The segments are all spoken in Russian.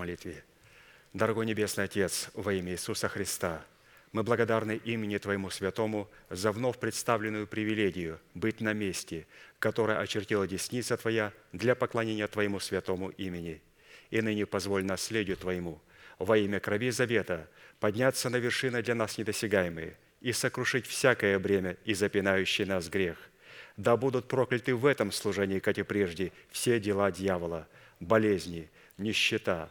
Молитве. Дорогой Небесный Отец, во имя Иисуса Христа, мы благодарны имени Твоему Святому за вновь представленную привилегию быть на месте, которое очертила десница Твоя для поклонения Твоему святому имени. И ныне позволь наследию Твоему во имя крови завета подняться на вершины для нас недосягаемые и сокрушить всякое бремя и запинающий нас грех. Да будут прокляты в этом служении, как и прежде, все дела дьявола, болезни, нищета,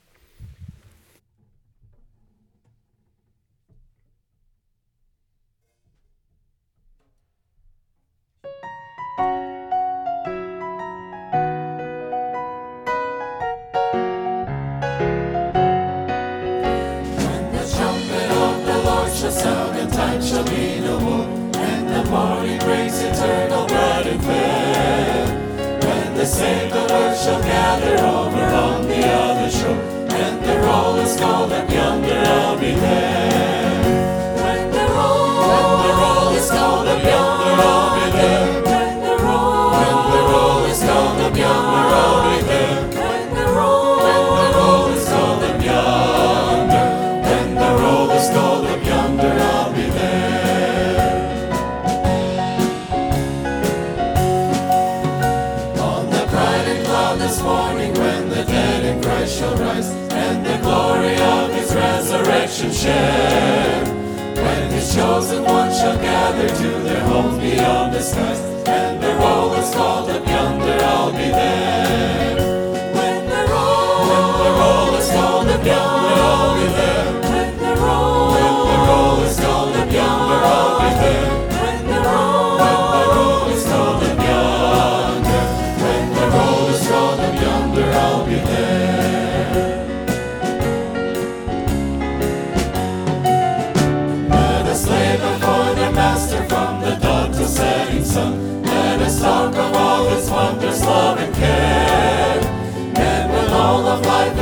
sound and time shall be no more. And the morning brings eternal bright and fair. When the saved of earth shall gather over on the other shore, and the roll is called up yonder, I'll be there. shall share. When his chosen ones shall gather to their homes beyond the skies, and their roll is called up yonder, I'll be there.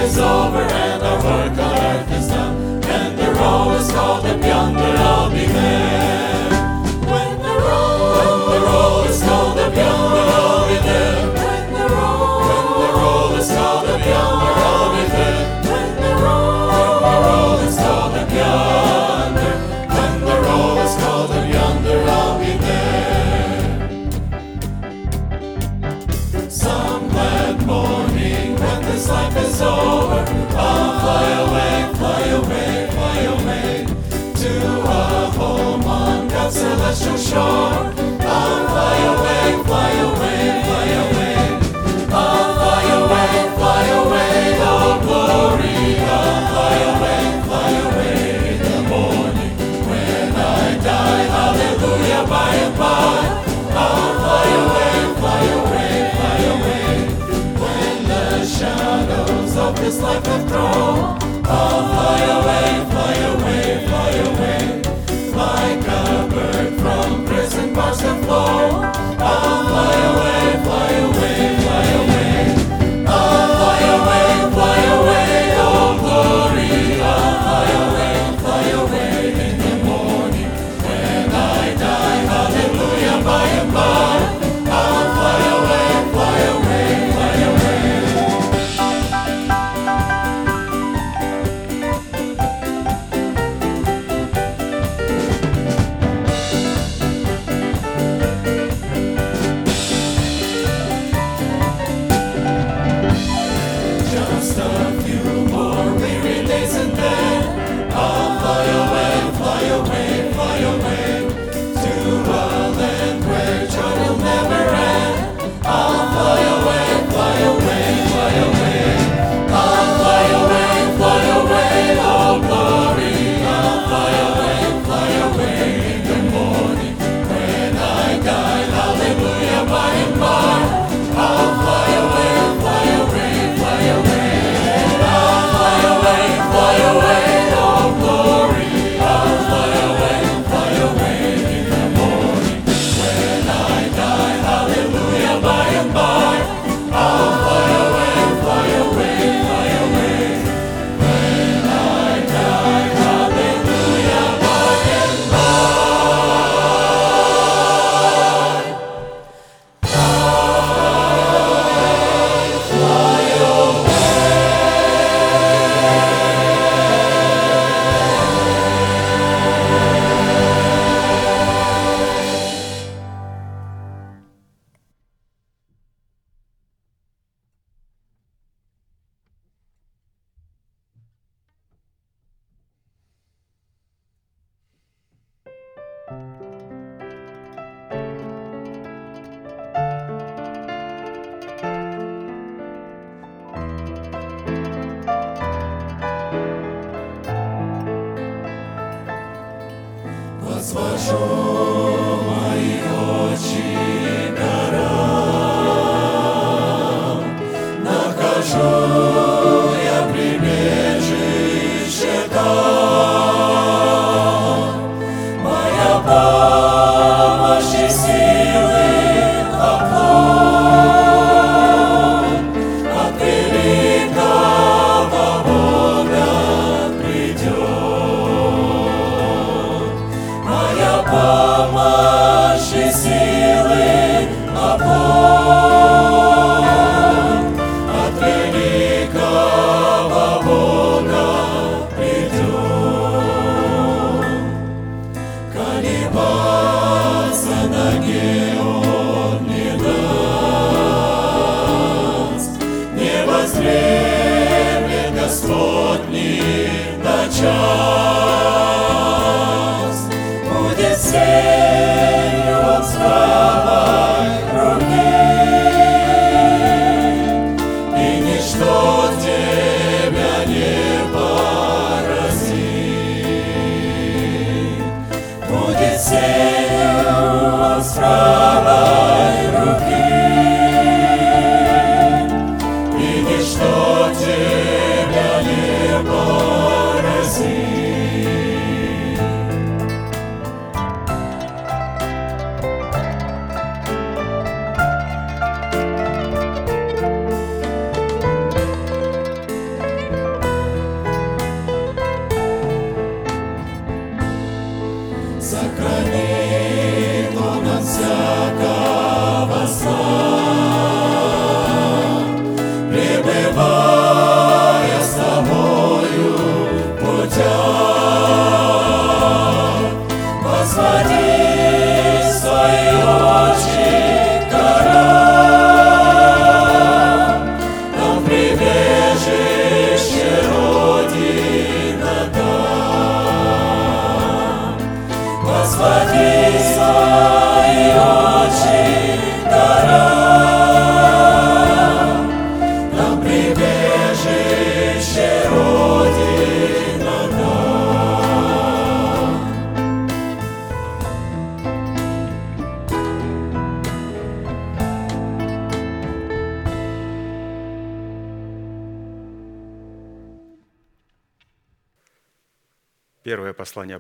is over. is over. I'll fly away, fly away, fly away to a home on God's celestial shore. I'll fly away, fly away, fly away. I'll fly away, fly away, oh glory. I'll fly away, fly away in the morning when I die. Hallelujah, by and by. is like a throw. I'll oh, fly away, fly away, fly away. Like a bird from prison bars to flow. I'll oh, fly away. Первое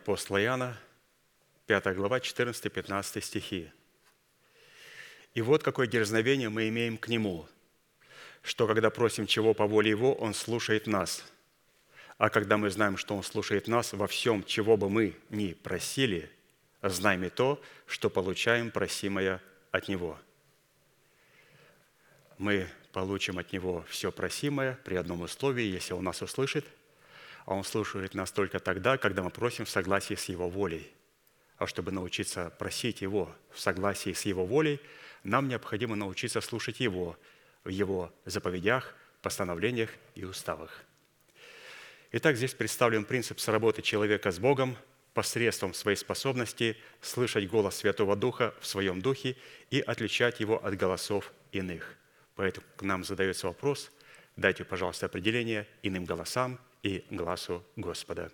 апостола Иоанна, 5 глава, 14-15 стихи. «И вот какое дерзновение мы имеем к Нему, что когда просим чего по воле Его, Он слушает нас. А когда мы знаем, что Он слушает нас во всем, чего бы мы ни просили, знаем и то, что получаем просимое от Него». Мы получим от Него все просимое при одном условии, если Он нас услышит – а Он слушает нас только тогда, когда мы просим в согласии с Его волей. А чтобы научиться просить Его в согласии с Его волей, нам необходимо научиться слушать Его в Его заповедях, постановлениях и уставах. Итак, здесь представлен принцип сработы человека с Богом посредством своей способности слышать голос Святого Духа в своем духе и отличать его от голосов иных. Поэтому к нам задается вопрос, дайте, пожалуйста, определение иным голосам и глазу Господа.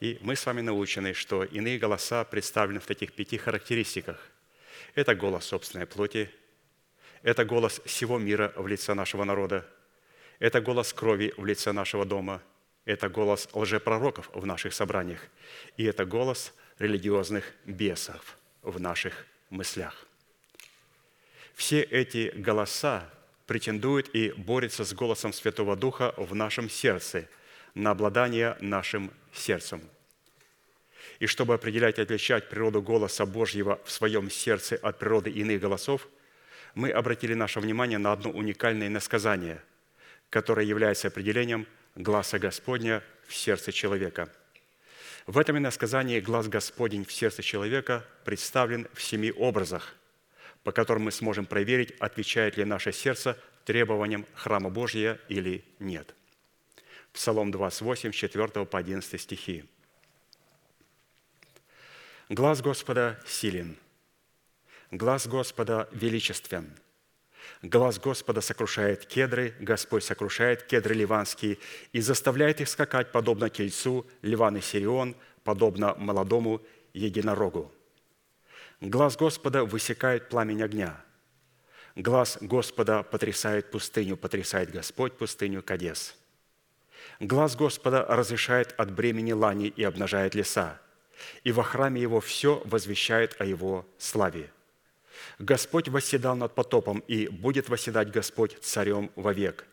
И мы с вами научены, что иные голоса представлены в таких пяти характеристиках. Это голос собственной плоти, это голос всего мира в лице нашего народа, это голос крови в лице нашего дома, это голос лжепророков в наших собраниях, и это голос религиозных бесов в наших мыслях. Все эти голоса претендует и борется с голосом Святого Духа в нашем сердце, на обладание нашим сердцем. И чтобы определять и отличать природу голоса Божьего в своем сердце от природы иных голосов, мы обратили наше внимание на одно уникальное насказание, которое является определением гласа Господня в сердце человека. В этом иносказании глаз Господень в сердце человека представлен в семи образах – по которым мы сможем проверить, отвечает ли наше сердце требованиям храма Божия или нет. Псалом 28, 4 по 11 стихи. «Глаз Господа силен, глаз Господа величествен, глаз Господа сокрушает кедры, Господь сокрушает кедры ливанские и заставляет их скакать, подобно тельцу, ливан и сирион, подобно молодому единорогу. Глаз Господа высекает пламень огня. Глаз Господа потрясает пустыню, потрясает Господь пустыню Кадес. Глаз Господа разрешает от бремени лани и обнажает леса, и во храме Его все возвещает о Его славе. Господь восседал над потопом, и будет восседать Господь царем вовек.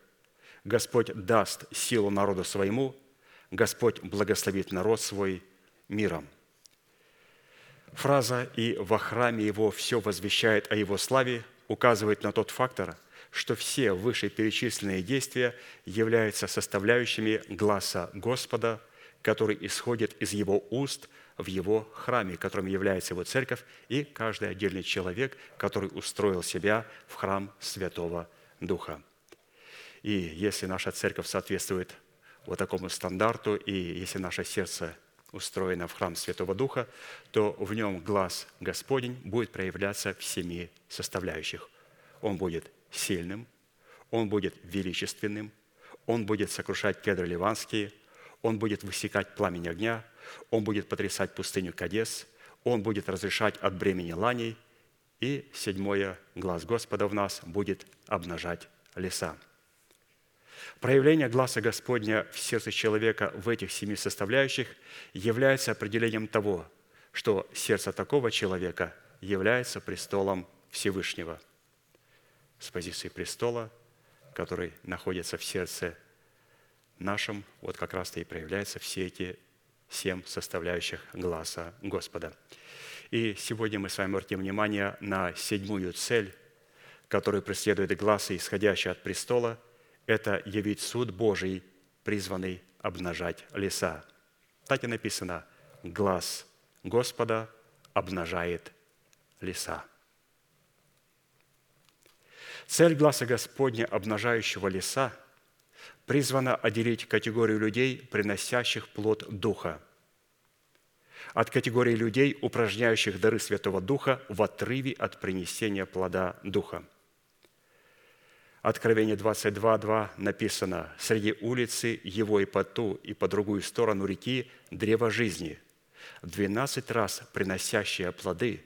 Господь даст силу народу своему, Господь благословит народ свой миром. Фраза «и во храме его все возвещает о его славе» указывает на тот фактор, что все вышеперечисленные действия являются составляющими гласа Господа, который исходит из его уст в его храме, которым является его церковь, и каждый отдельный человек, который устроил себя в храм Святого Духа. И если наша церковь соответствует вот такому стандарту, и если наше сердце устроено в храм Святого Духа, то в нем глаз Господень будет проявляться в семи составляющих. Он будет сильным, он будет величественным, он будет сокрушать кедры ливанские, он будет высекать пламень огня, он будет потрясать пустыню Кадес, он будет разрешать от бремени ланей, и седьмое, глаз Господа в нас будет обнажать леса. Проявление глаза Господня в сердце человека в этих семи составляющих является определением того, что сердце такого человека является престолом Всевышнего. С позиции престола, который находится в сердце нашем, вот как раз-то и проявляются все эти семь составляющих глаза Господа. И сегодня мы с вами обратим внимание на седьмую цель, которую преследует глаз, исходящий от престола – это явить суд Божий, призванный обнажать леса. Так и написано, глаз Господа обнажает леса. Цель глаза Господня, обнажающего леса, призвана отделить категорию людей, приносящих плод Духа, от категории людей, упражняющих дары Святого Духа в отрыве от принесения плода Духа – Откровение 22.2 написано, «Среди улицы его и по ту, и по другую сторону реки древо жизни, двенадцать раз приносящее плоды,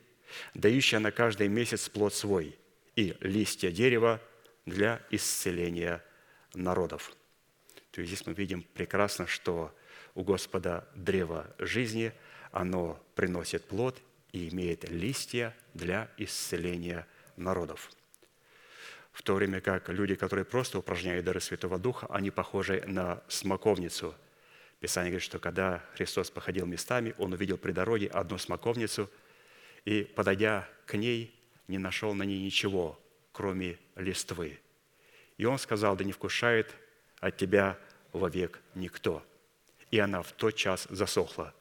дающее на каждый месяц плод свой, и листья дерева для исцеления народов». То есть здесь мы видим прекрасно, что у Господа древо жизни, оно приносит плод и имеет листья для исцеления народов – в то время как люди, которые просто упражняют дары Святого Духа, они похожи на смоковницу. Писание говорит, что когда Христос походил местами, Он увидел при дороге одну смоковницу, и, подойдя к ней, не нашел на ней ничего, кроме листвы. И Он сказал, да не вкушает от тебя вовек никто. И она в тот час засохла.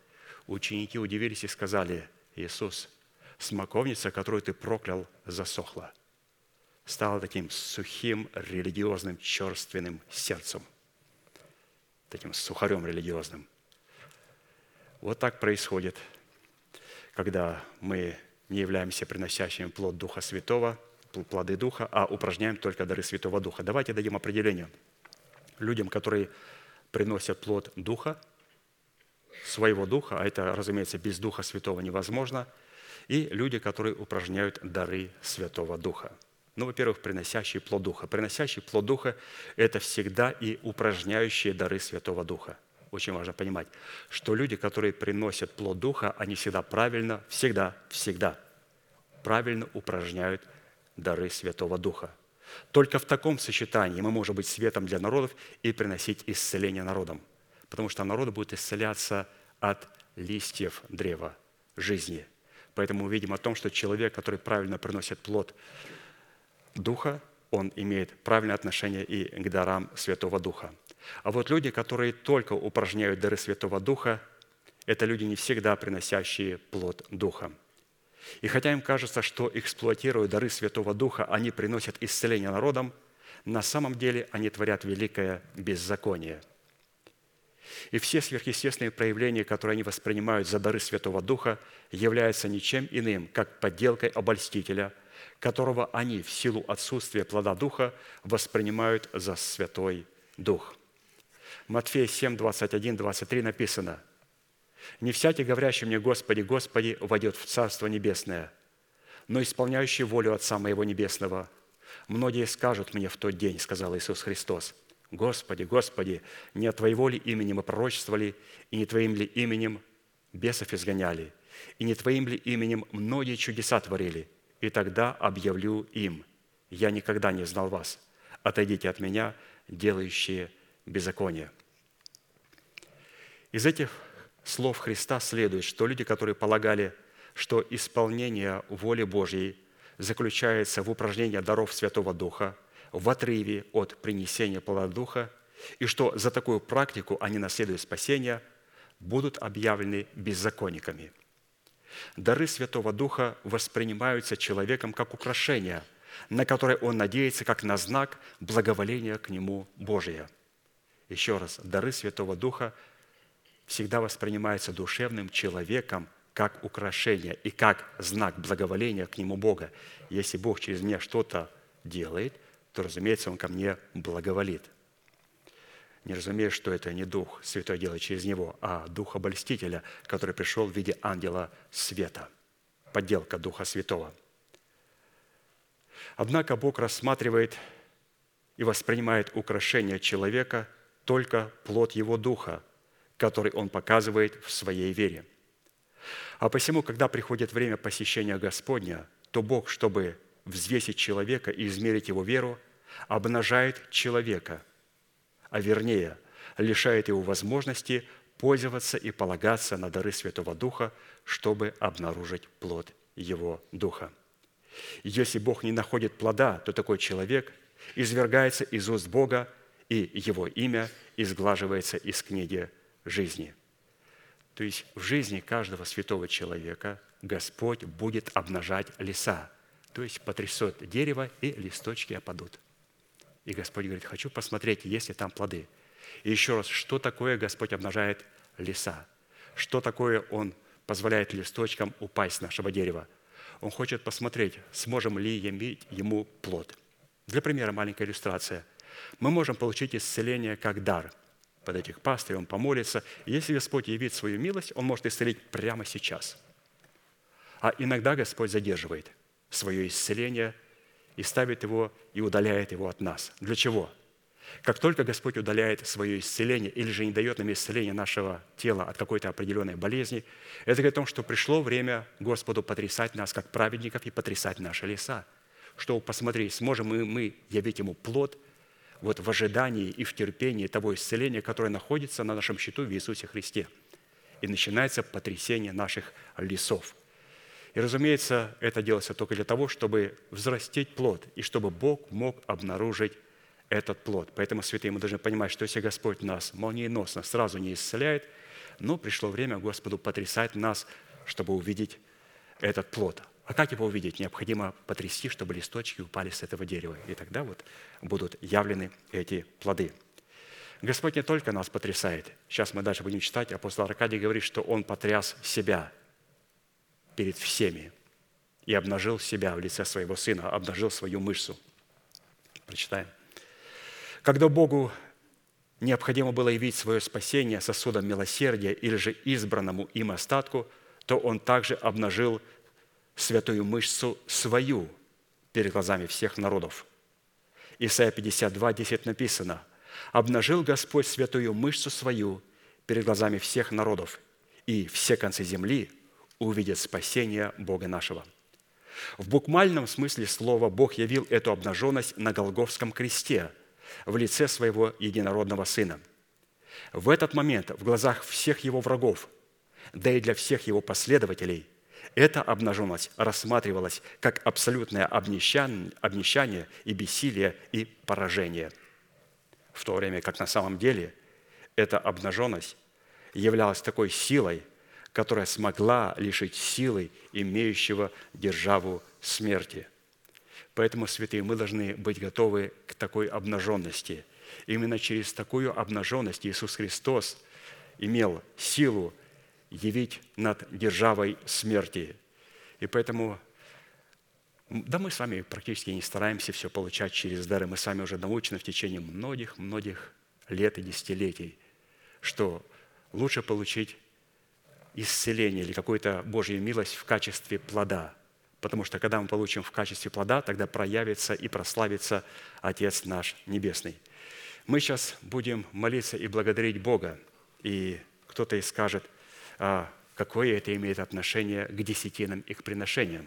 Ученики удивились и сказали, Иисус, смоковница, которую ты проклял, засохла – стало таким сухим, религиозным, черственным сердцем, таким сухарем религиозным. Вот так происходит, когда мы не являемся приносящими плод Духа Святого, плоды Духа, а упражняем только дары Святого Духа. Давайте дадим определение людям, которые приносят плод Духа, своего Духа, а это, разумеется, без Духа Святого невозможно, и люди, которые упражняют дары Святого Духа – ну, во-первых, приносящий плод Духа. Приносящий плод Духа – это всегда и упражняющие дары Святого Духа. Очень важно понимать, что люди, которые приносят плод Духа, они всегда правильно, всегда, всегда правильно упражняют дары Святого Духа. Только в таком сочетании мы можем быть светом для народов и приносить исцеление народам. Потому что народы будут исцеляться от листьев древа жизни. Поэтому мы видим о том, что человек, который правильно приносит плод Духа, он имеет правильное отношение и к дарам Святого Духа. А вот люди, которые только упражняют дары Святого Духа, это люди, не всегда приносящие плод Духа. И хотя им кажется, что эксплуатируя дары Святого Духа, они приносят исцеление народам, на самом деле они творят великое беззаконие. И все сверхъестественные проявления, которые они воспринимают за дары Святого Духа, являются ничем иным, как подделкой обольстителя – которого они в силу отсутствия плода Духа воспринимают за Святой Дух. Матфея 7, 21, 23 написано, Не всякий, говорящий мне, Господи, Господи, войдет в Царство Небесное, но исполняющий волю Отца Моего Небесного. Многие скажут мне в тот день, сказал Иисус Христос, Господи, Господи, не от Твоего ли имени мы пророчествовали, и не Твоим ли именем бесов изгоняли, и не Твоим ли именем многие чудеса творили? И тогда объявлю им, я никогда не знал вас, отойдите от меня, делающие беззаконие. Из этих слов Христа следует, что люди, которые полагали, что исполнение воли Божьей заключается в упражнении даров Святого Духа, в отрыве от принесения плода Духа, и что за такую практику они наследуют спасение, будут объявлены беззаконниками. Дары Святого Духа воспринимаются человеком как украшение, на которое он надеется как на знак благоволения к нему Божия. Еще раз, дары Святого Духа всегда воспринимаются душевным человеком как украшение и как знак благоволения к нему Бога. Если Бог через меня что-то делает, то, разумеется, Он ко мне благоволит – не разумея, что это не Дух Святой делает через него, а Дух Обольстителя, который пришел в виде ангела света. Подделка Духа Святого. Однако Бог рассматривает и воспринимает украшение человека только плод его Духа, который он показывает в своей вере. А посему, когда приходит время посещения Господня, то Бог, чтобы взвесить человека и измерить его веру, обнажает человека – а вернее лишает его возможности пользоваться и полагаться на дары Святого Духа, чтобы обнаружить плод его Духа. Если Бог не находит плода, то такой человек извергается из уст Бога, и его имя изглаживается из книги жизни. То есть в жизни каждого святого человека Господь будет обнажать леса, то есть потрясет дерево, и листочки опадут – и Господь говорит, хочу посмотреть, есть ли там плоды. И еще раз, что такое Господь обнажает леса? Что такое Он позволяет листочкам упасть с нашего дерева? Он хочет посмотреть, сможем ли иметь ему плод. Для примера маленькая иллюстрация. Мы можем получить исцеление как дар. Под этих пастырей он помолится. Если Господь явит свою милость, Он может исцелить прямо сейчас. А иногда Господь задерживает свое исцеление – и ставит его и удаляет его от нас. Для чего? Как только Господь удаляет свое исцеление или же не дает нам исцеления нашего тела от какой-то определенной болезни, это говорит о том, что пришло время Господу потрясать нас как праведников и потрясать наши леса, чтобы посмотреть, сможем мы, мы явить Ему плод вот в ожидании и в терпении того исцеления, которое находится на нашем счету в Иисусе Христе. И начинается потрясение наших лесов – и, разумеется, это делается только для того, чтобы взрастить плод, и чтобы Бог мог обнаружить этот плод. Поэтому, святые, мы должны понимать, что если Господь нас молниеносно сразу не исцеляет, но пришло время Господу потрясать нас, чтобы увидеть этот плод. А как его увидеть? Необходимо потрясти, чтобы листочки упали с этого дерева. И тогда вот будут явлены эти плоды. Господь не только нас потрясает. Сейчас мы дальше будем читать. Апостол Аркадий говорит, что Он потряс себя перед всеми и обнажил себя в лице своего сына, обнажил свою мышцу. Прочитаем. Когда Богу необходимо было явить свое спасение сосудом милосердия или же избранному им остатку, то Он также обнажил святую мышцу свою перед глазами всех народов. Исайя 52, 10 написано, «Обнажил Господь святую мышцу свою перед глазами всех народов, и все концы земли увидят спасение Бога нашего. В буквальном смысле слова Бог явил эту обнаженность на Голговском кресте в лице своего единородного Сына. В этот момент в глазах всех его врагов, да и для всех его последователей, эта обнаженность рассматривалась как абсолютное обнищание и бессилие и поражение. В то время как на самом деле эта обнаженность являлась такой силой, которая смогла лишить силы имеющего державу смерти. Поэтому, святые, мы должны быть готовы к такой обнаженности. Именно через такую обнаженность Иисус Христос имел силу явить над державой смерти. И поэтому, да мы с вами практически не стараемся все получать через дары. Мы сами уже научены в течение многих-многих лет и десятилетий, что лучше получить исцеление или какую-то Божью милость в качестве плода. Потому что когда мы получим в качестве плода, тогда проявится и прославится Отец наш Небесный. Мы сейчас будем молиться и благодарить Бога. И кто-то и скажет, а какое это имеет отношение к десятинам и к приношениям.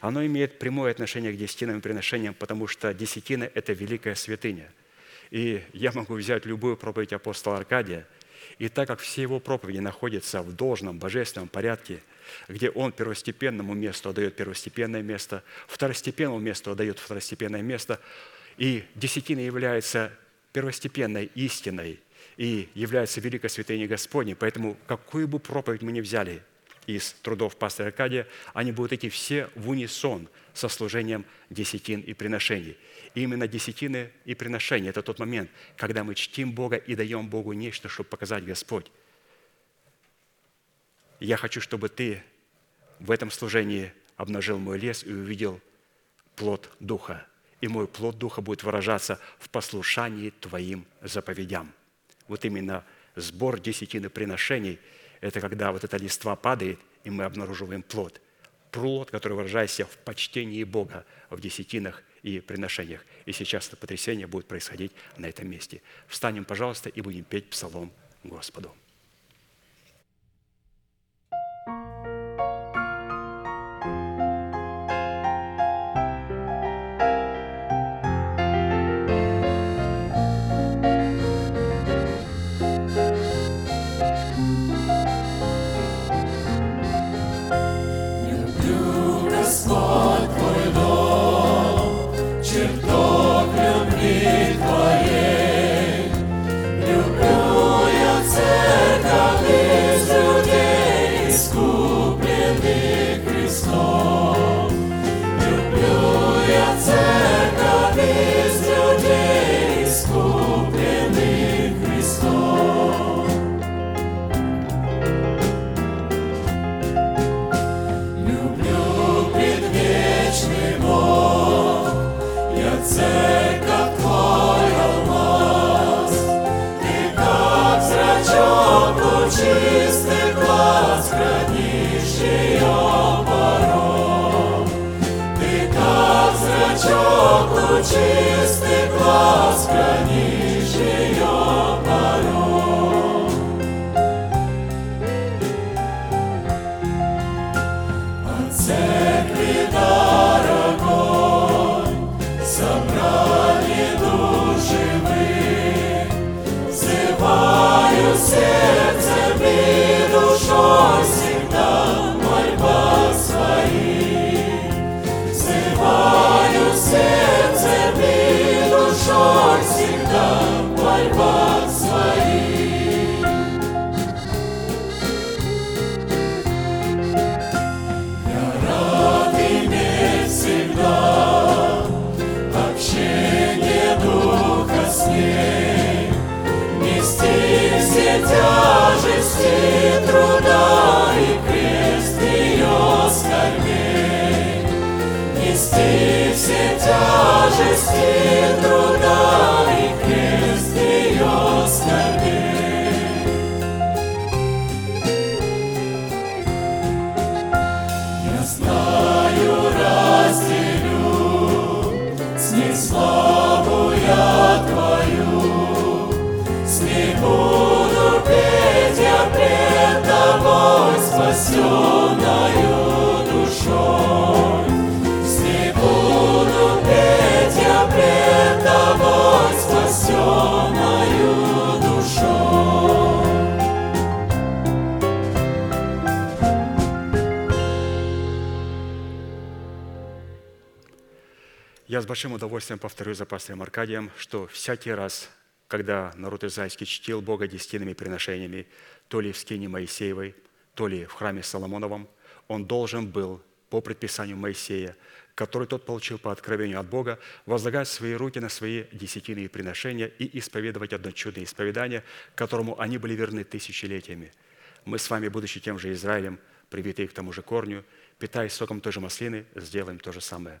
Оно имеет прямое отношение к десятинам и приношениям, потому что десятина – это великая святыня. И я могу взять любую проповедь апостола Аркадия – и так как все его проповеди находятся в должном божественном порядке, где он первостепенному месту отдает первостепенное место, второстепенному месту отдает второстепенное место, и десятина является первостепенной истиной и является великой святыней Господней. Поэтому какую бы проповедь мы ни взяли из трудов пастора Аркадия, они будут идти все в унисон со служением десятин и приношений – и именно десятины и приношения – это тот момент, когда мы чтим Бога и даем Богу нечто, чтобы показать Господь. Я хочу, чтобы ты в этом служении обнажил мой лес и увидел плод Духа. И мой плод Духа будет выражаться в послушании Твоим заповедям. Вот именно сбор десятины приношений – это когда вот эта листва падает, и мы обнаруживаем плод. Плод, который выражается в почтении Бога в десятинах и приношениях. И сейчас это потрясение будет происходить на этом месте. Встанем, пожалуйста, и будем петь псалом Господу. Чистый глаз хранишь ее порог. От церкви дорогой собрали души вы, взываю сердцем труда и крест ее скорбей, нести все тяжести труда большим удовольствием повторю за пастором Аркадием, что всякий раз, когда народ израильский чтил Бога десятинными приношениями, то ли в скине Моисеевой, то ли в храме Соломоновом, он должен был по предписанию Моисея, который тот получил по откровению от Бога, возлагать свои руки на свои десятины и приношения и исповедовать одно чудное исповедание, которому они были верны тысячелетиями. Мы с вами, будучи тем же Израилем, привитые к тому же корню, питаясь соком той же маслины, сделаем то же самое.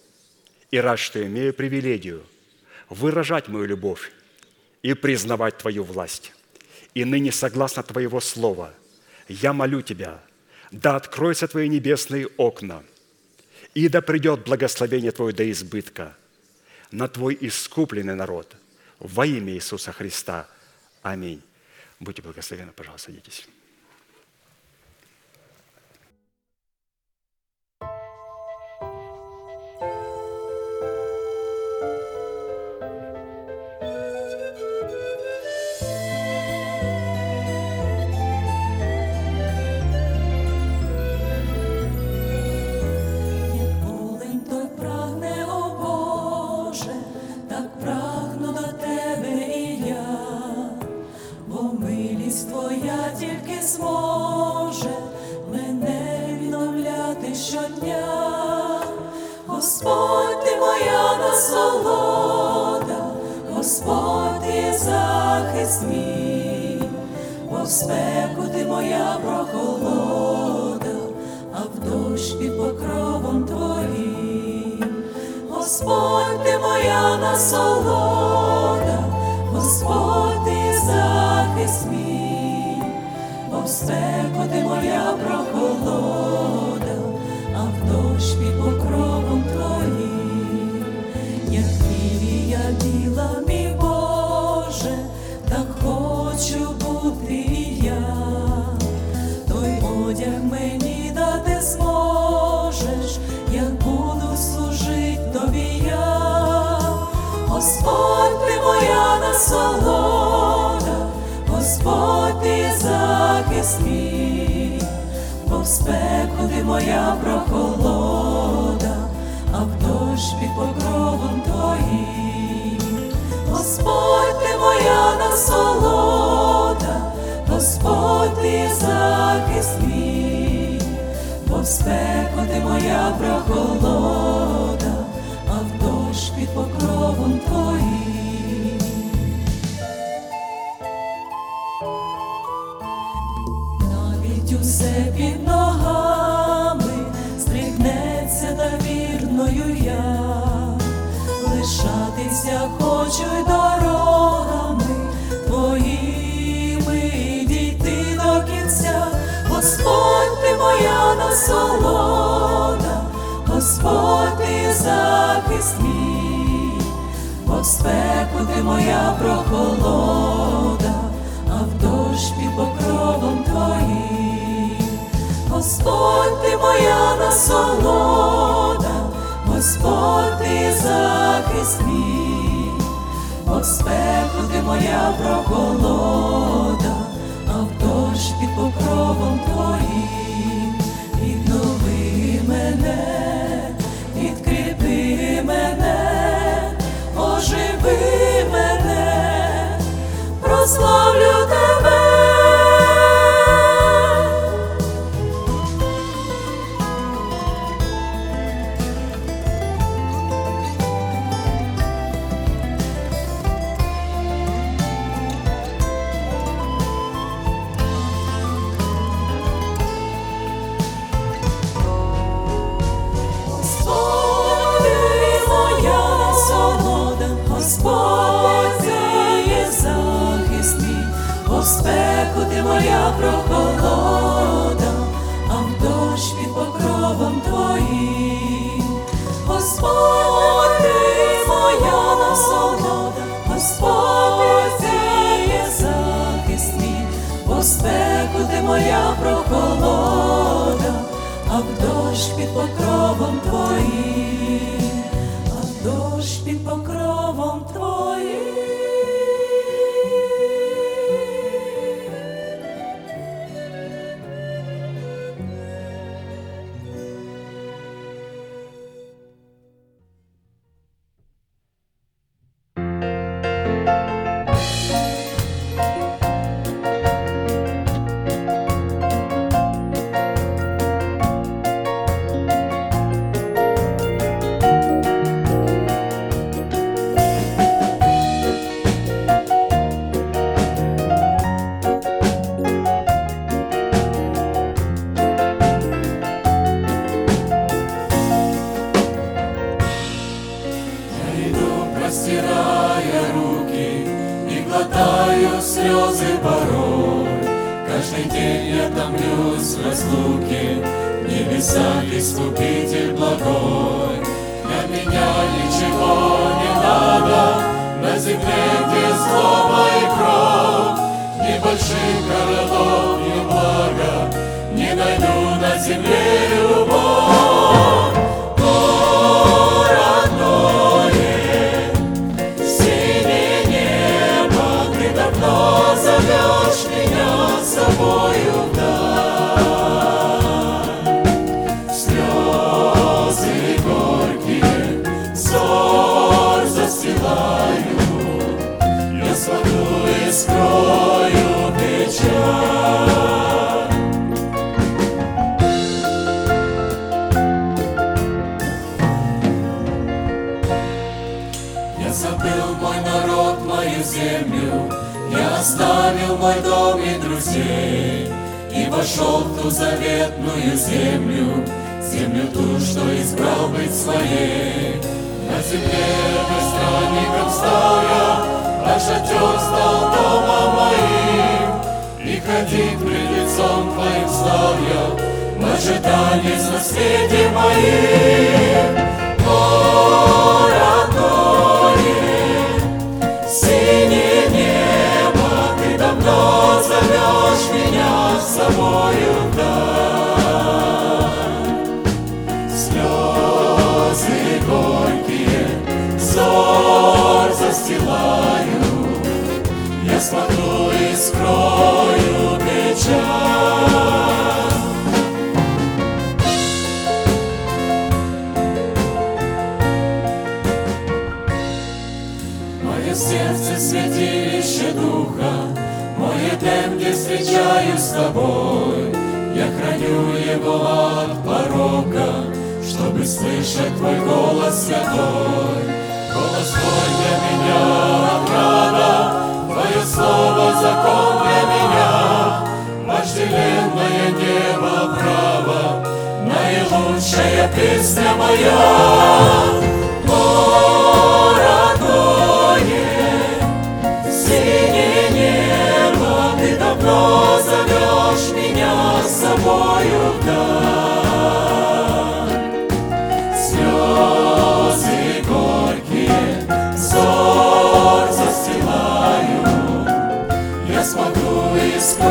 и рад, что имею привилегию выражать мою любовь и признавать Твою власть. И ныне, согласно Твоего Слова, я молю Тебя, да откроются Твои небесные окна, и да придет благословение Твое до избытка на Твой искупленный народ во имя Иисуса Христа. Аминь. Будьте благословенны, пожалуйста, садитесь. Бо в спеку ти моя прохолода, а в дощ під покровом твоїм. Господь ти моя насолода, Господь ти захист мій, в спеку ти моя прохолода, а в дощ під покровом моя прохолода, а в дощ під покровом твоїм. Господь ти моя насолода, Господь ти захист мій, бо спеку ти моя прохолода, а в дощ під покровом твоїм. Насолода, Господь ти захист мій, бо ти моя прохолода, а в дощ під покровом твоїм. Господь ти моя насолода, Господь ти захист мій, бо ти моя прохолода, а в дощ під покровом твоїм. Прославлю моя прохолода, а в дощ під покровом твоїм, а в дощ під покровом твоїм. Смотрю и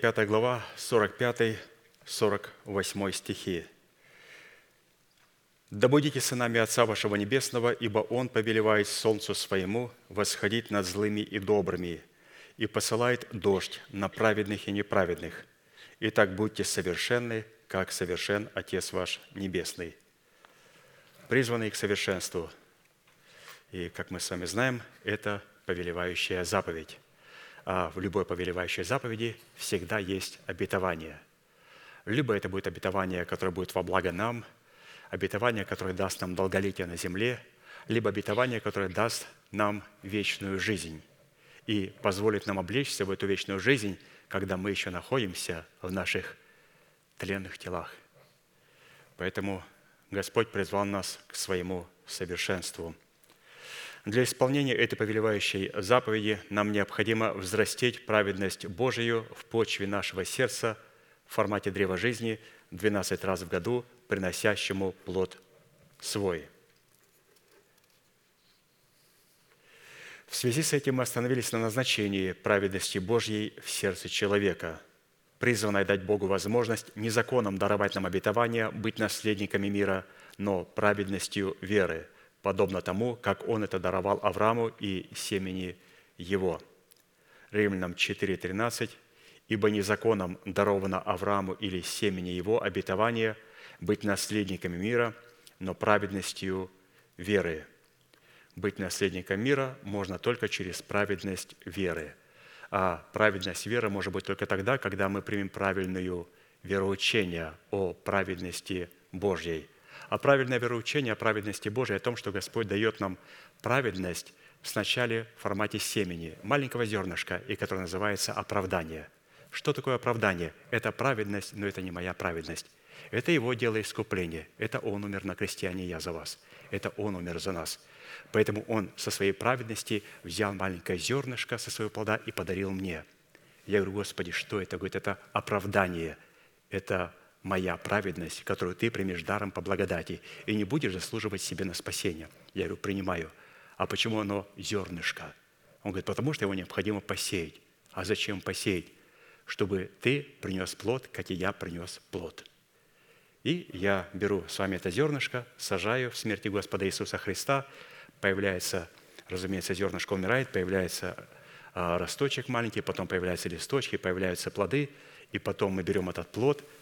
5 глава, 45-48 стихи. Да будете сынами Отца вашего Небесного, ибо Он повелевает солнцу своему восходить над злыми и добрыми, и посылает дождь на праведных и неправедных. Итак, будьте совершенны, как совершен Отец ваш Небесный. Призванный к совершенству. И, как мы с вами знаем, это повелевающая заповедь. А в любой повелевающей заповеди всегда есть обетование. Либо это будет обетование, которое будет во благо нам, обетование, которое даст нам долголетие на земле, либо обетование, которое даст нам вечную жизнь и позволит нам облечься в эту вечную жизнь, когда мы еще находимся в наших тленных телах. Поэтому Господь призвал нас к своему совершенству – для исполнения этой повелевающей заповеди нам необходимо взрастить праведность Божию в почве нашего сердца в формате древа жизни 12 раз в году, приносящему плод свой. В связи с этим мы остановились на назначении праведности Божьей в сердце человека, призванной дать Богу возможность не законом даровать нам обетование быть наследниками мира, но праведностью веры – подобно тому, как Он это даровал Аврааму и семени его. Римлянам 4.13. «Ибо не законом даровано Аврааму или семени его обетование быть наследниками мира, но праведностью веры». Быть наследником мира можно только через праведность веры. А праведность веры может быть только тогда, когда мы примем правильную вероучение о праведности Божьей – а правильное вероучение о праведности Божией, о том, что Господь дает нам праведность сначала в формате семени, маленького зернышка, и которое называется оправдание. Что такое оправдание? Это праведность, но это не моя праведность. Это Его дело искупления. Это Он умер на кресте, а не я за вас. Это Он умер за нас. Поэтому Он со своей праведности взял маленькое зернышко со своего плода и подарил мне. Я говорю, Господи, что это? Говорит, это оправдание. Это моя праведность, которую ты примешь даром по благодати, и не будешь заслуживать себе на спасение. Я говорю, принимаю. А почему оно зернышко? Он говорит, потому что его необходимо посеять. А зачем посеять? Чтобы ты принес плод, как и я принес плод. И я беру с вами это зернышко, сажаю в смерти Господа Иисуса Христа, появляется, разумеется, зернышко умирает, появляется а, росточек маленький, потом появляются листочки, появляются плоды, и потом мы берем этот плод –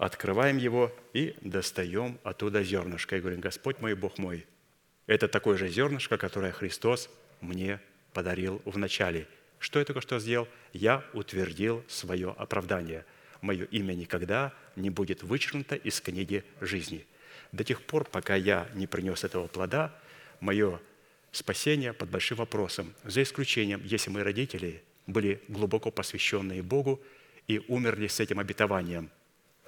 открываем его и достаем оттуда зернышко. И говорим, Господь мой, Бог мой, это такое же зернышко, которое Христос мне подарил в начале. Что я только что сделал? Я утвердил свое оправдание. Мое имя никогда не будет вычеркнуто из книги жизни. До тех пор, пока я не принес этого плода, мое спасение под большим вопросом. За исключением, если мои родители были глубоко посвященные Богу и умерли с этим обетованием –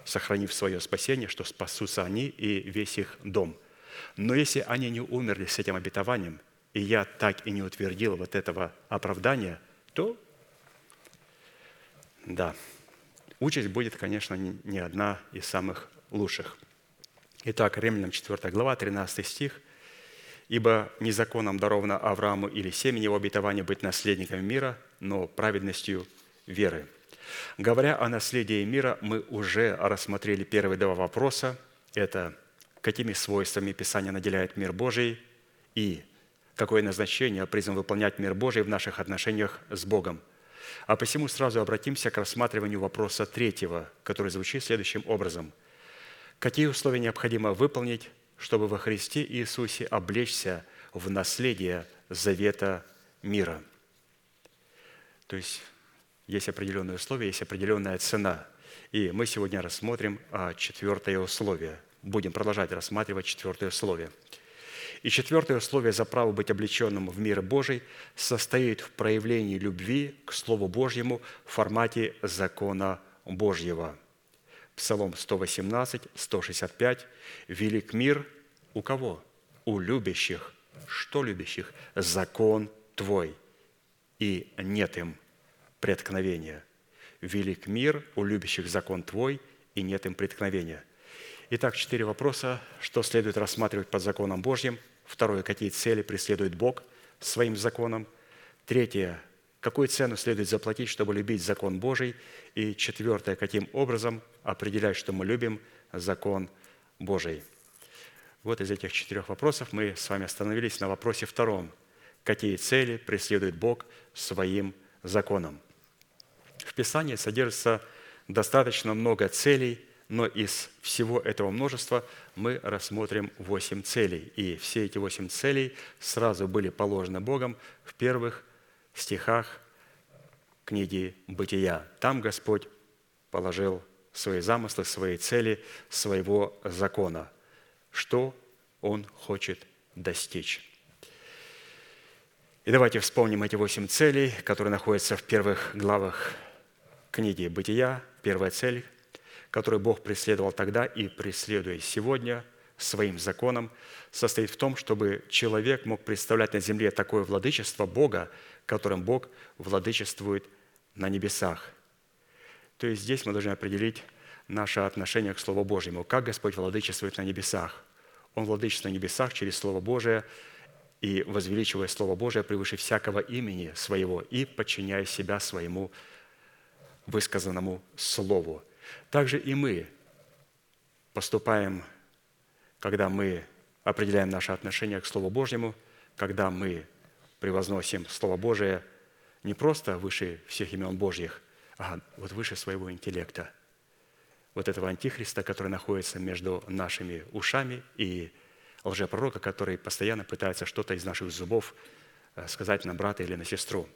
сохранив свое спасение, что спасутся они и весь их дом. Но если они не умерли с этим обетованием, и я так и не утвердил вот этого оправдания, то да, участь будет, конечно, не одна из самых лучших. Итак, Римлянам 4 глава, 13 стих. «Ибо незаконом даровано Аврааму или семени его обетования быть наследником мира, но праведностью веры». Говоря о наследии мира, мы уже рассмотрели первые два вопроса. Это какими свойствами Писание наделяет мир Божий и какое назначение призван выполнять мир Божий в наших отношениях с Богом. А посему сразу обратимся к рассматриванию вопроса третьего, который звучит следующим образом. Какие условия необходимо выполнить, чтобы во Христе Иисусе облечься в наследие завета мира? То есть есть определенные условия, есть определенная цена. И мы сегодня рассмотрим а, четвертое условие. Будем продолжать рассматривать четвертое условие. И четвертое условие за право быть облеченным в мир Божий состоит в проявлении любви к Слову Божьему в формате закона Божьего. Псалом 118, 165. «Велик мир у кого? У любящих». Что любящих? «Закон Твой». И нет им преткновения. Велик мир у любящих закон Твой, и нет им преткновения. Итак, четыре вопроса. Что следует рассматривать под законом Божьим? Второе, какие цели преследует Бог своим законом? Третье, какую цену следует заплатить, чтобы любить закон Божий? И четвертое, каким образом определять, что мы любим закон Божий? Вот из этих четырех вопросов мы с вами остановились на вопросе втором. Какие цели преследует Бог своим законом? В Писании содержится достаточно много целей, но из всего этого множества мы рассмотрим восемь целей. И все эти восемь целей сразу были положены Богом в первых стихах книги «Бытия». Там Господь положил свои замыслы, свои цели, своего закона, что Он хочет достичь. И давайте вспомним эти восемь целей, которые находятся в первых главах книги «Бытия». Первая цель, которую Бог преследовал тогда и преследует сегодня своим законом, состоит в том, чтобы человек мог представлять на земле такое владычество Бога, которым Бог владычествует на небесах – то есть здесь мы должны определить наше отношение к Слову Божьему. Как Господь владычествует на небесах? Он владычествует на небесах через Слово Божие и возвеличивая Слово Божие превыше всякого имени своего и подчиняя себя своему высказанному Слову. Также и мы поступаем, когда мы определяем наше отношение к Слову Божьему, когда мы превозносим Слово Божие не просто выше всех имен Божьих – а вот выше своего интеллекта, вот этого антихриста, который находится между нашими ушами и лжепророка, который постоянно пытается что-то из наших зубов э, сказать на брата или на сестру.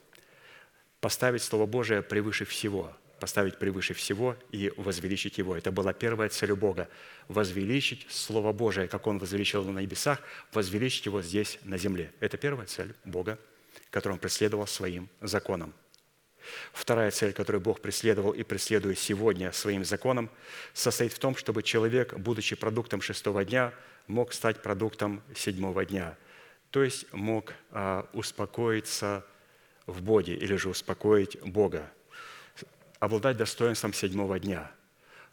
Поставить Слово Божие превыше всего, поставить превыше всего и возвеличить его. Это была первая цель Бога – возвеличить Слово Божие, как Он возвеличил на небесах, возвеличить его здесь, на земле. Это первая цель Бога, которую Он преследовал своим законом – Вторая цель, которую Бог преследовал и преследует сегодня своим законом, состоит в том, чтобы человек, будучи продуктом шестого дня, мог стать продуктом седьмого дня. То есть мог а, успокоиться в Боге или же успокоить Бога, обладать достоинством седьмого дня.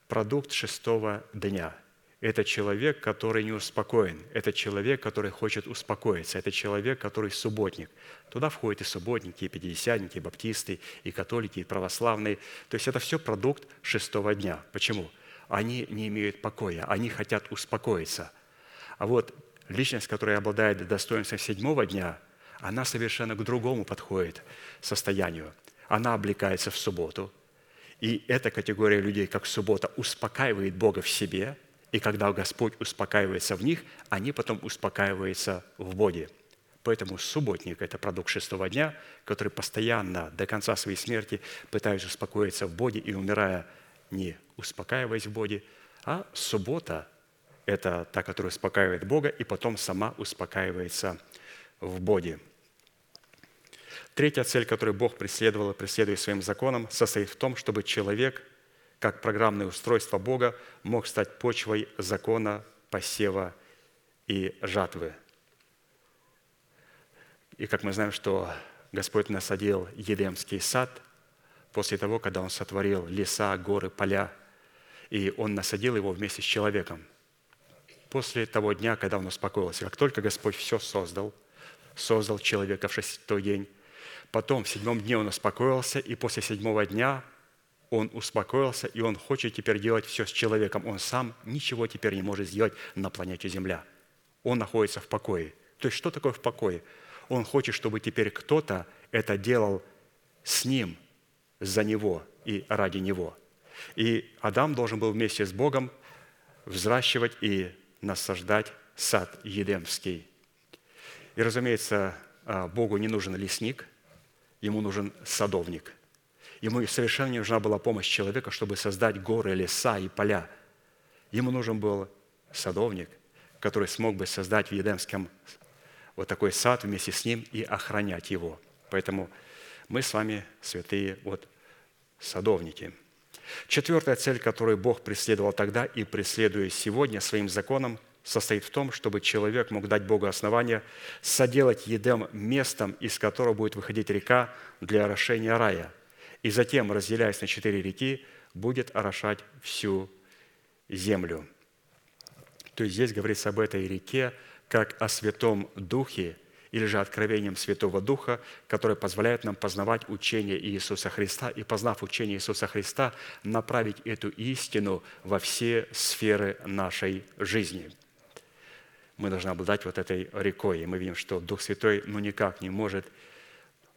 Продукт шестого дня – это человек, который не успокоен. Это человек, который хочет успокоиться. Это человек, который субботник. Туда входят и субботники, и пятидесятники, и баптисты, и католики, и православные. То есть это все продукт шестого дня. Почему? Они не имеют покоя, они хотят успокоиться. А вот личность, которая обладает достоинством седьмого дня, она совершенно к другому подходит состоянию. Она облекается в субботу. И эта категория людей, как суббота, успокаивает Бога в себе – и когда Господь успокаивается в них, они потом успокаиваются в Боге. Поэтому субботник – это продукт шестого дня, который постоянно до конца своей смерти пытается успокоиться в Боге и умирая, не успокаиваясь в Боге, а суббота – это та, которая успокаивает Бога и потом сама успокаивается в Боге. Третья цель, которую Бог преследовал и преследует своим законом, состоит в том, чтобы человек – как программное устройство Бога мог стать почвой закона посева и жатвы. И как мы знаем, что Господь насадил Едемский сад после того, когда Он сотворил леса, горы, поля, и Он насадил его вместе с человеком. После того дня, когда Он успокоился, как только Господь все создал, создал человека в шестой день, потом в седьмом дне Он успокоился, и после седьмого дня он успокоился, и он хочет теперь делать все с человеком. Он сам ничего теперь не может сделать на планете Земля. Он находится в покое. То есть что такое в покое? Он хочет, чтобы теперь кто-то это делал с ним, за него и ради него. И Адам должен был вместе с Богом взращивать и насаждать сад Едемский. И, разумеется, а, Богу не нужен лесник, ему нужен садовник – Ему совершенно не нужна была помощь человека, чтобы создать горы, леса и поля. Ему нужен был садовник, который смог бы создать в Едемском вот такой сад вместе с ним и охранять его. Поэтому мы с вами, святые, вот садовники. Четвертая цель, которую Бог преследовал тогда и преследует сегодня своим законом, состоит в том, чтобы человек мог дать Богу основание соделать Едем местом, из которого будет выходить река для орошения рая – и затем, разделяясь на четыре реки, будет орошать всю землю. То есть здесь говорится об этой реке как о Святом Духе или же откровением Святого Духа, которое позволяет нам познавать учение Иисуса Христа и, познав учение Иисуса Христа, направить эту истину во все сферы нашей жизни. Мы должны обладать вот этой рекой. И мы видим, что Дух Святой ну никак не может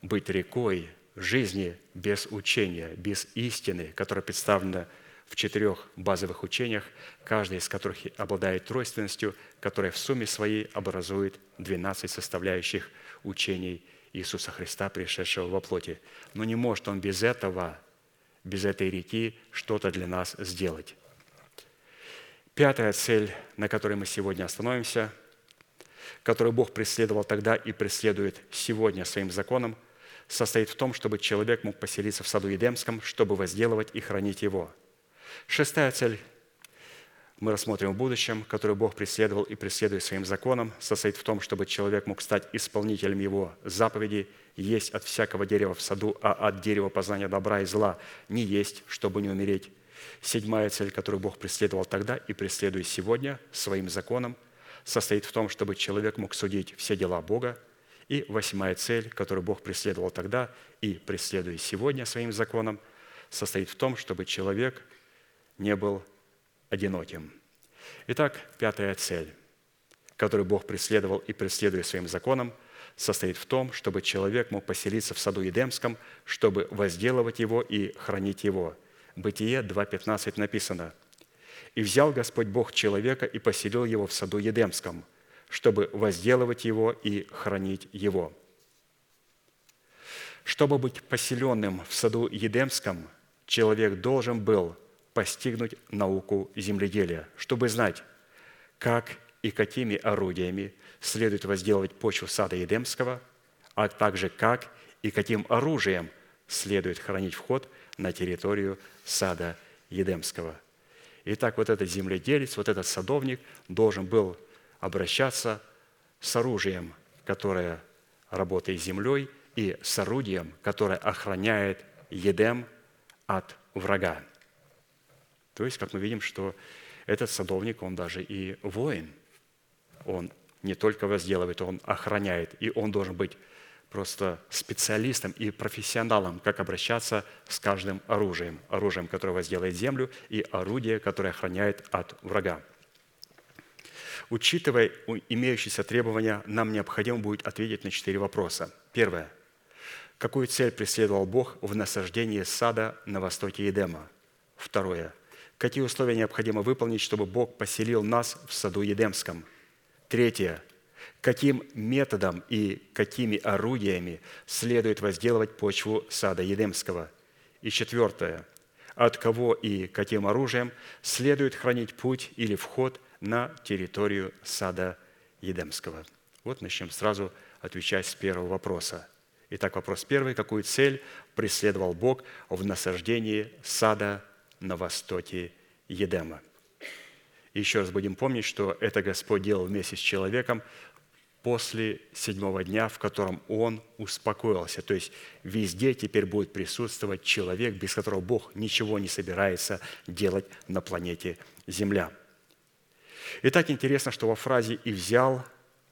быть рекой жизни без учения, без истины, которая представлена в четырех базовых учениях, каждый из которых обладает тройственностью, которая в сумме своей образует 12 составляющих учений Иисуса Христа, пришедшего во плоти. Но не может Он без этого, без этой реки что-то для нас сделать. Пятая цель, на которой мы сегодня остановимся, которую Бог преследовал тогда и преследует сегодня своим законом, состоит в том, чтобы человек мог поселиться в саду Едемском, чтобы возделывать и хранить его – Шестая цель мы рассмотрим в будущем, которую Бог преследовал и преследует своим законом, состоит в том, чтобы человек мог стать исполнителем его заповедей, есть от всякого дерева в саду, а от дерева познания добра и зла не есть, чтобы не умереть. Седьмая цель, которую Бог преследовал тогда и преследует сегодня своим законом, состоит в том, чтобы человек мог судить все дела Бога. И восьмая цель, которую Бог преследовал тогда и преследует сегодня своим законом, состоит в том, чтобы человек – не был одиноким. Итак, пятая цель, которую Бог преследовал и преследует своим законом, состоит в том, чтобы человек мог поселиться в саду Едемском, чтобы возделывать его и хранить его. Бытие 2.15 написано, «И взял Господь Бог человека и поселил его в саду Едемском, чтобы возделывать его и хранить его». Чтобы быть поселенным в саду Едемском, человек должен был постигнуть науку земледелия, чтобы знать, как и какими орудиями следует возделывать почву сада Едемского, а также как и каким оружием следует хранить вход на территорию сада Едемского. Итак, вот этот земледелец, вот этот садовник должен был обращаться с оружием, которое работает землей, и с орудием, которое охраняет Едем от врага. То есть, как мы видим, что этот садовник, он даже и воин. Он не только возделывает, он охраняет. И он должен быть просто специалистом и профессионалом, как обращаться с каждым оружием. Оружием, которое возделает землю, и орудие, которое охраняет от врага. Учитывая имеющиеся требования, нам необходимо будет ответить на четыре вопроса. Первое. Какую цель преследовал Бог в насаждении сада на востоке Едема? Второе какие условия необходимо выполнить, чтобы Бог поселил нас в саду Едемском. Третье. Каким методом и какими орудиями следует возделывать почву сада Едемского. И четвертое. От кого и каким оружием следует хранить путь или вход на территорию сада Едемского. Вот начнем сразу отвечать с первого вопроса. Итак, вопрос первый. Какую цель преследовал Бог в насаждении сада на востоке Едема. Еще раз будем помнить, что это Господь делал вместе с человеком после седьмого дня, в котором он успокоился. То есть везде теперь будет присутствовать человек, без которого Бог ничего не собирается делать на планете Земля. И так интересно, что во фразе «и взял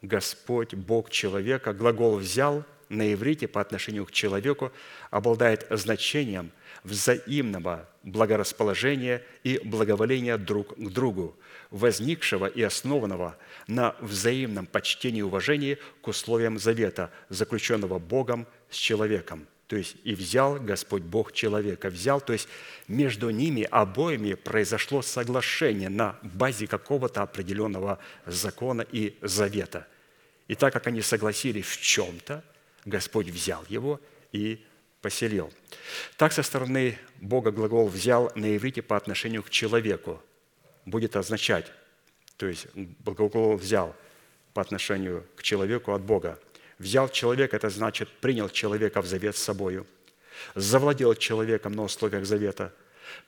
Господь Бог человека» глагол «взял» на иврите по отношению к человеку обладает значением – взаимного благорасположения и благоволения друг к другу, возникшего и основанного на взаимном почтении и уважении к условиям завета, заключенного Богом с человеком. То есть и взял Господь Бог человека, взял, то есть между ними обоими произошло соглашение на базе какого-то определенного закона и завета. И так как они согласились в чем-то, Господь взял его и поселил. Так со стороны Бога глагол «взял» на иврите по отношению к человеку будет означать, то есть глагол «взял» по отношению к человеку от Бога. Взял человека – это значит принял человека в завет с собою, завладел человеком на условиях завета,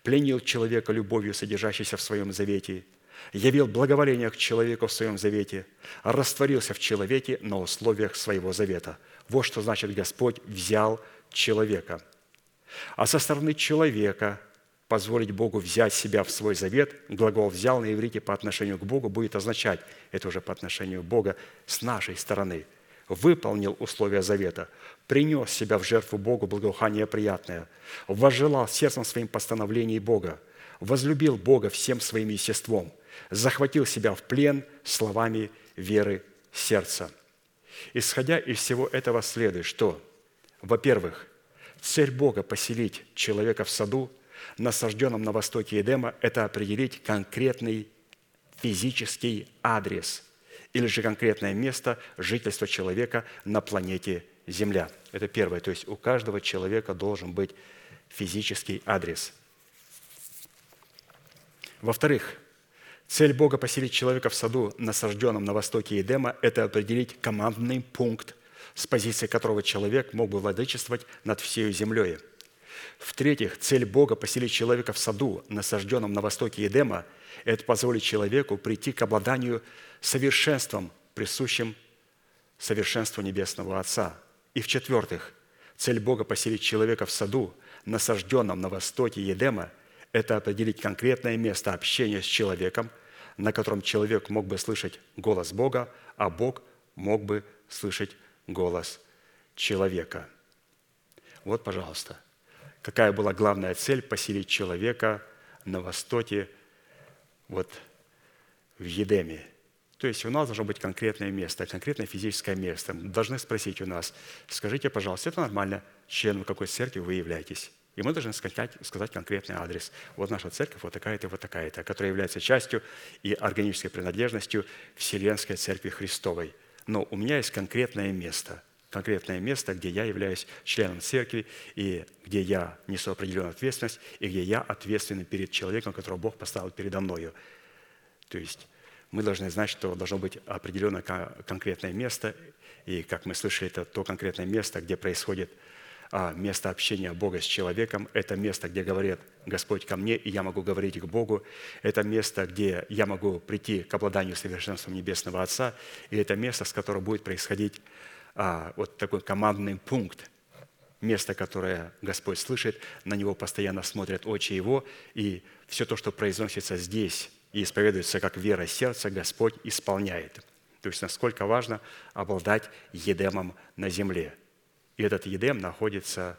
пленил человека любовью, содержащейся в своем завете, явил благоволение к человеку в своем завете, растворился в человеке на условиях своего завета. Вот что значит Господь взял человека. А со стороны человека позволить Богу взять себя в свой завет, глагол «взял» на иврите по отношению к Богу будет означать, это уже по отношению Бога с нашей стороны, выполнил условия завета, принес себя в жертву Богу благоухание приятное, возжелал сердцем своим постановлений Бога, возлюбил Бога всем своим естеством, захватил себя в плен словами веры сердца. Исходя из всего этого следует, что, во-первых, цель Бога поселить человека в саду, насажденном на востоке Эдема, это определить конкретный физический адрес или же конкретное место жительства человека на планете Земля. Это первое. То есть у каждого человека должен быть физический адрес. Во-вторых, цель Бога поселить человека в саду, насажденном на востоке Едема, это определить командный пункт, с позиции которого человек мог бы владычествовать над всей землей. В-третьих, цель Бога поселить человека в саду, насажденном на востоке Едема, это позволить человеку прийти к обладанию совершенством, присущим совершенству Небесного Отца. И в-четвертых, цель Бога поселить человека в саду, насажденном на востоке Едема, это определить конкретное место общения с человеком, на котором человек мог бы слышать голос Бога, а Бог мог бы слышать голос человека. Вот, пожалуйста, какая была главная цель поселить человека на востоке, вот в Едеме. То есть у нас должно быть конкретное место, конкретное физическое место. Должны спросить у нас, скажите, пожалуйста, это нормально, членом какой церкви вы являетесь? И мы должны сказать, сказать конкретный адрес. Вот наша церковь вот такая-то, вот такая-то, которая является частью и органической принадлежностью Вселенской Церкви Христовой. Но у меня есть конкретное место, конкретное место, где я являюсь членом церкви, и где я несу определенную ответственность, и где я ответственный перед человеком, которого Бог поставил передо мною. То есть мы должны знать, что должно быть определенное конкретное место, и, как мы слышали, это то конкретное место, где происходит – а место общения Бога с человеком – это место, где говорит Господь ко мне, и я могу говорить к Богу. Это место, где я могу прийти к обладанию совершенством Небесного Отца, и это место, с которого будет происходить а, вот такой командный пункт, место, которое Господь слышит, на него постоянно смотрят очи Его, и все то, что произносится здесь и исповедуется как вера сердца, Господь исполняет. То есть насколько важно обладать Едемом на земле – и этот Едем находится,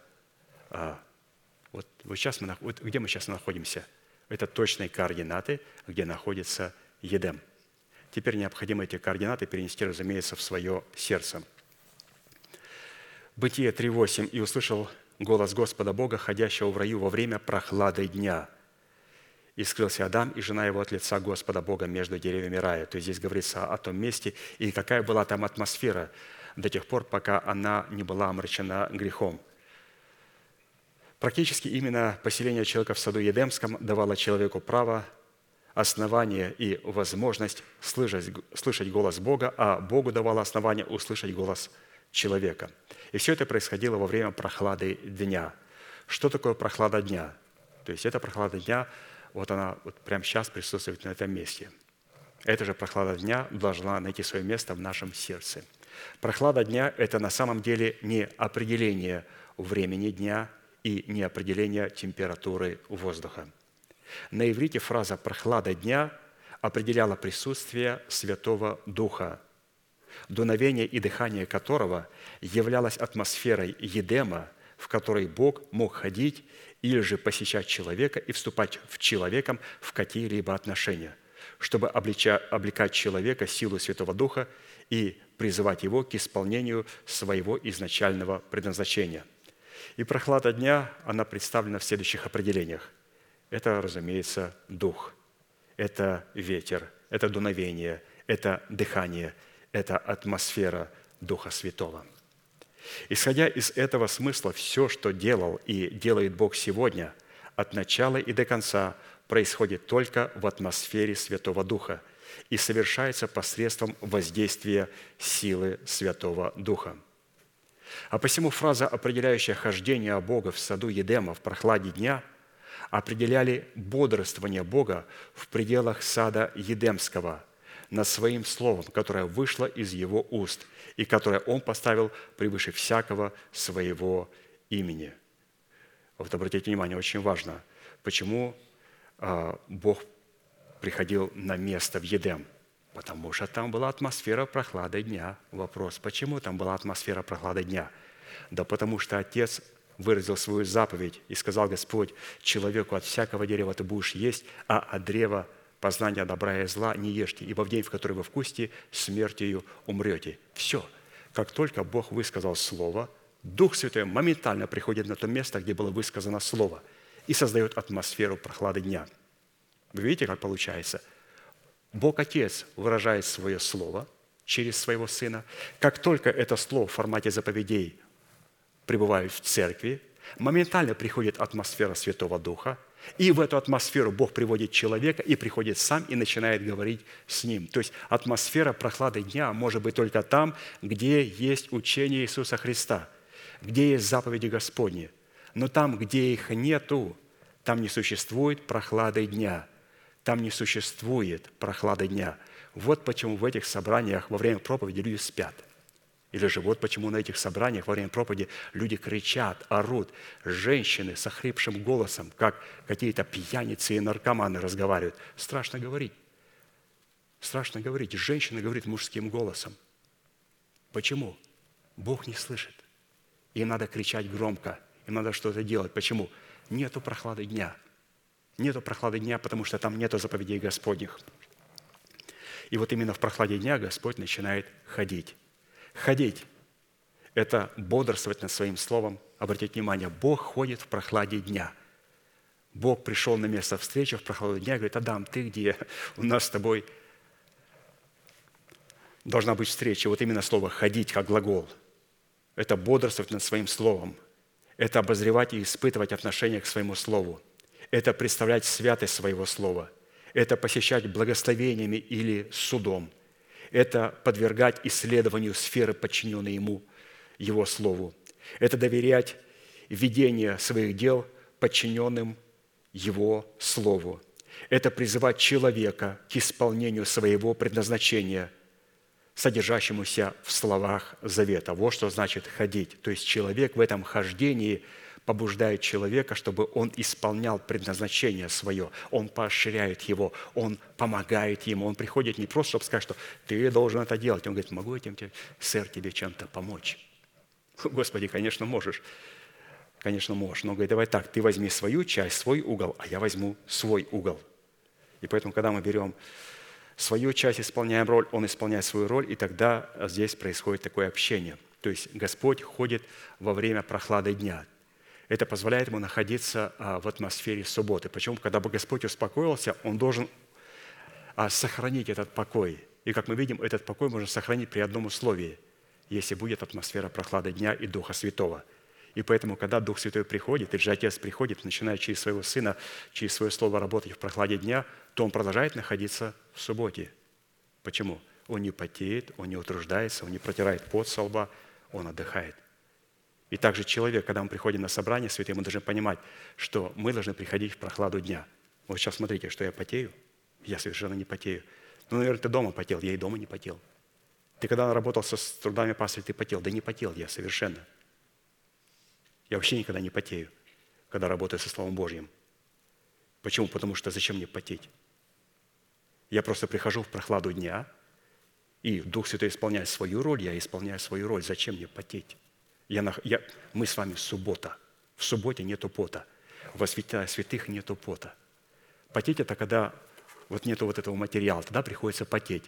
а, вот, вот сейчас мы, вот где мы сейчас находимся? Это точные координаты, где находится Едем. Теперь необходимо эти координаты перенести, разумеется, в свое сердце. Бытие 3.8. «И услышал голос Господа Бога, ходящего в раю во время прохлады дня. И скрылся Адам и жена его от лица Господа Бога между деревьями рая». То есть здесь говорится о том месте, и какая была там атмосфера до тех пор, пока она не была омрачена грехом. Практически именно поселение человека в саду Едемском давало человеку право, основание и возможность слышать, слышать голос Бога, а Богу давало основание услышать голос человека. И все это происходило во время прохлады дня. Что такое прохлада дня? То есть эта прохлада дня, вот она вот прямо сейчас присутствует на этом месте. Эта же прохлада дня должна найти свое место в нашем сердце – Прохлада дня – это на самом деле не определение времени дня и не определение температуры воздуха. На иврите фраза «прохлада дня» определяла присутствие Святого Духа, дуновение и дыхание которого являлось атмосферой Едема, в которой Бог мог ходить или же посещать человека и вступать в человеком в какие-либо отношения, чтобы облекать человека силу Святого Духа и призывать его к исполнению своего изначального предназначения. И прохлада дня, она представлена в следующих определениях. Это, разумеется, дух, это ветер, это дуновение, это дыхание, это атмосфера Духа Святого. Исходя из этого смысла, все, что делал и делает Бог сегодня, от начала и до конца, происходит только в атмосфере Святого Духа – и совершается посредством воздействия силы Святого Духа. А посему фраза, определяющая хождение Бога в саду Едема в прохладе дня, определяли бодрствование Бога в пределах сада Едемского над своим словом, которое вышло из его уст и которое он поставил превыше всякого своего имени. Вот обратите внимание, очень важно, почему а, Бог приходил на место в Едем? Потому что там была атмосфера прохлады дня. Вопрос, почему там была атмосфера прохлады дня? Да потому что Отец выразил свою заповедь и сказал Господь, человеку от всякого дерева ты будешь есть, а от древа познания добра и зла не ешьте, ибо в день, в который вы вкусите, смертью умрете». Все. Как только Бог высказал Слово, Дух Святой моментально приходит на то место, где было высказано Слово, и создает атмосферу прохлады дня. Вы видите, как получается? Бог Отец выражает свое Слово через своего Сына. Как только это Слово в формате заповедей пребывает в церкви, моментально приходит атмосфера Святого Духа, и в эту атмосферу Бог приводит человека и приходит сам и начинает говорить с ним. То есть атмосфера прохлады дня может быть только там, где есть учение Иисуса Христа, где есть заповеди Господни. Но там, где их нету, там не существует прохлады дня. Там не существует прохлады дня. Вот почему в этих собраниях во время проповеди люди спят. Или же вот почему на этих собраниях во время проповеди люди кричат, орут, женщины с охрипшим голосом, как какие-то пьяницы и наркоманы разговаривают. Страшно говорить. Страшно говорить. Женщина говорит мужским голосом. Почему? Бог не слышит. Им надо кричать громко, им надо что-то делать. Почему? Нету прохлады дня. Нету прохлады дня, потому что там нету заповедей Господних. И вот именно в прохладе дня Господь начинает ходить. Ходить – это бодрствовать над своим словом. Обратите внимание, Бог ходит в прохладе дня. Бог пришел на место встречи в прохладу дня и говорит, Адам, ты где? У нас с тобой должна быть встреча. Вот именно слово «ходить» как глагол. Это бодрствовать над своим словом. Это обозревать и испытывать отношение к своему слову. Это представлять святость своего слова. Это посещать благословениями или судом. Это подвергать исследованию сферы, подчиненной ему, его слову. Это доверять ведение своих дел подчиненным его слову. Это призывать человека к исполнению своего предназначения – содержащемуся в словах завета. Вот что значит ходить. То есть человек в этом хождении побуждает человека, чтобы он исполнял предназначение свое, он поощряет его, он помогает ему, он приходит не просто, чтобы сказать, что ты должен это делать. Он говорит, могу этим, сэр, тебе чем-то помочь? Господи, конечно, можешь. Конечно, можешь. Но говорит, давай так, ты возьми свою часть, свой угол, а я возьму свой угол. И поэтому, когда мы берем свою часть исполняем роль, он исполняет свою роль, и тогда здесь происходит такое общение. То есть Господь ходит во время прохлады дня. Это позволяет ему находиться а, в атмосфере субботы. Почему? Когда бы Господь успокоился, он должен а, сохранить этот покой. И как мы видим, этот покой можно сохранить при одном условии, если будет атмосфера прохлады дня и Духа Святого – и поэтому, когда Дух Святой приходит, и же Отец приходит, начинает через своего Сына, через свое Слово работать в прохладе дня, то Он продолжает находиться в субботе. Почему? Он не потеет, он не утруждается, он не протирает пот со лба, он отдыхает. И также человек, когда мы приходим на собрание святые, мы должны понимать, что мы должны приходить в прохладу дня. Вот сейчас смотрите, что я потею. Я совершенно не потею. Ну, наверное, ты дома потел. Я и дома не потел. Ты когда работал со, с трудами пастыря, ты потел. Да не потел я совершенно. Я вообще никогда не потею, когда работаю со Словом Божьим. Почему? Потому что зачем мне потеть? Я просто прихожу в прохладу дня, и Дух Святой исполняет свою роль, я исполняю свою роль. Зачем мне потеть? Я, я, мы с вами суббота. В субботе нету пота. Во святая святых нету пота. Потеть – это когда вот нету вот этого материала, тогда приходится потеть.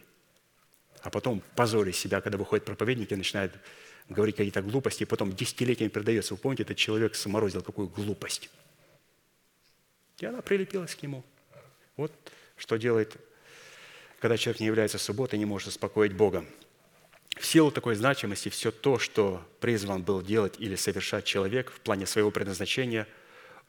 А потом позорить себя, когда выходят проповедники и начинают говорить какие-то глупости, и потом десятилетиями передается. Вы помните, этот человек сморозил какую глупость. И она прилепилась к нему. Вот что делает, когда человек не является субботой, не может успокоить Бога. В силу такой значимости все то, что призван был делать или совершать человек в плане своего предназначения,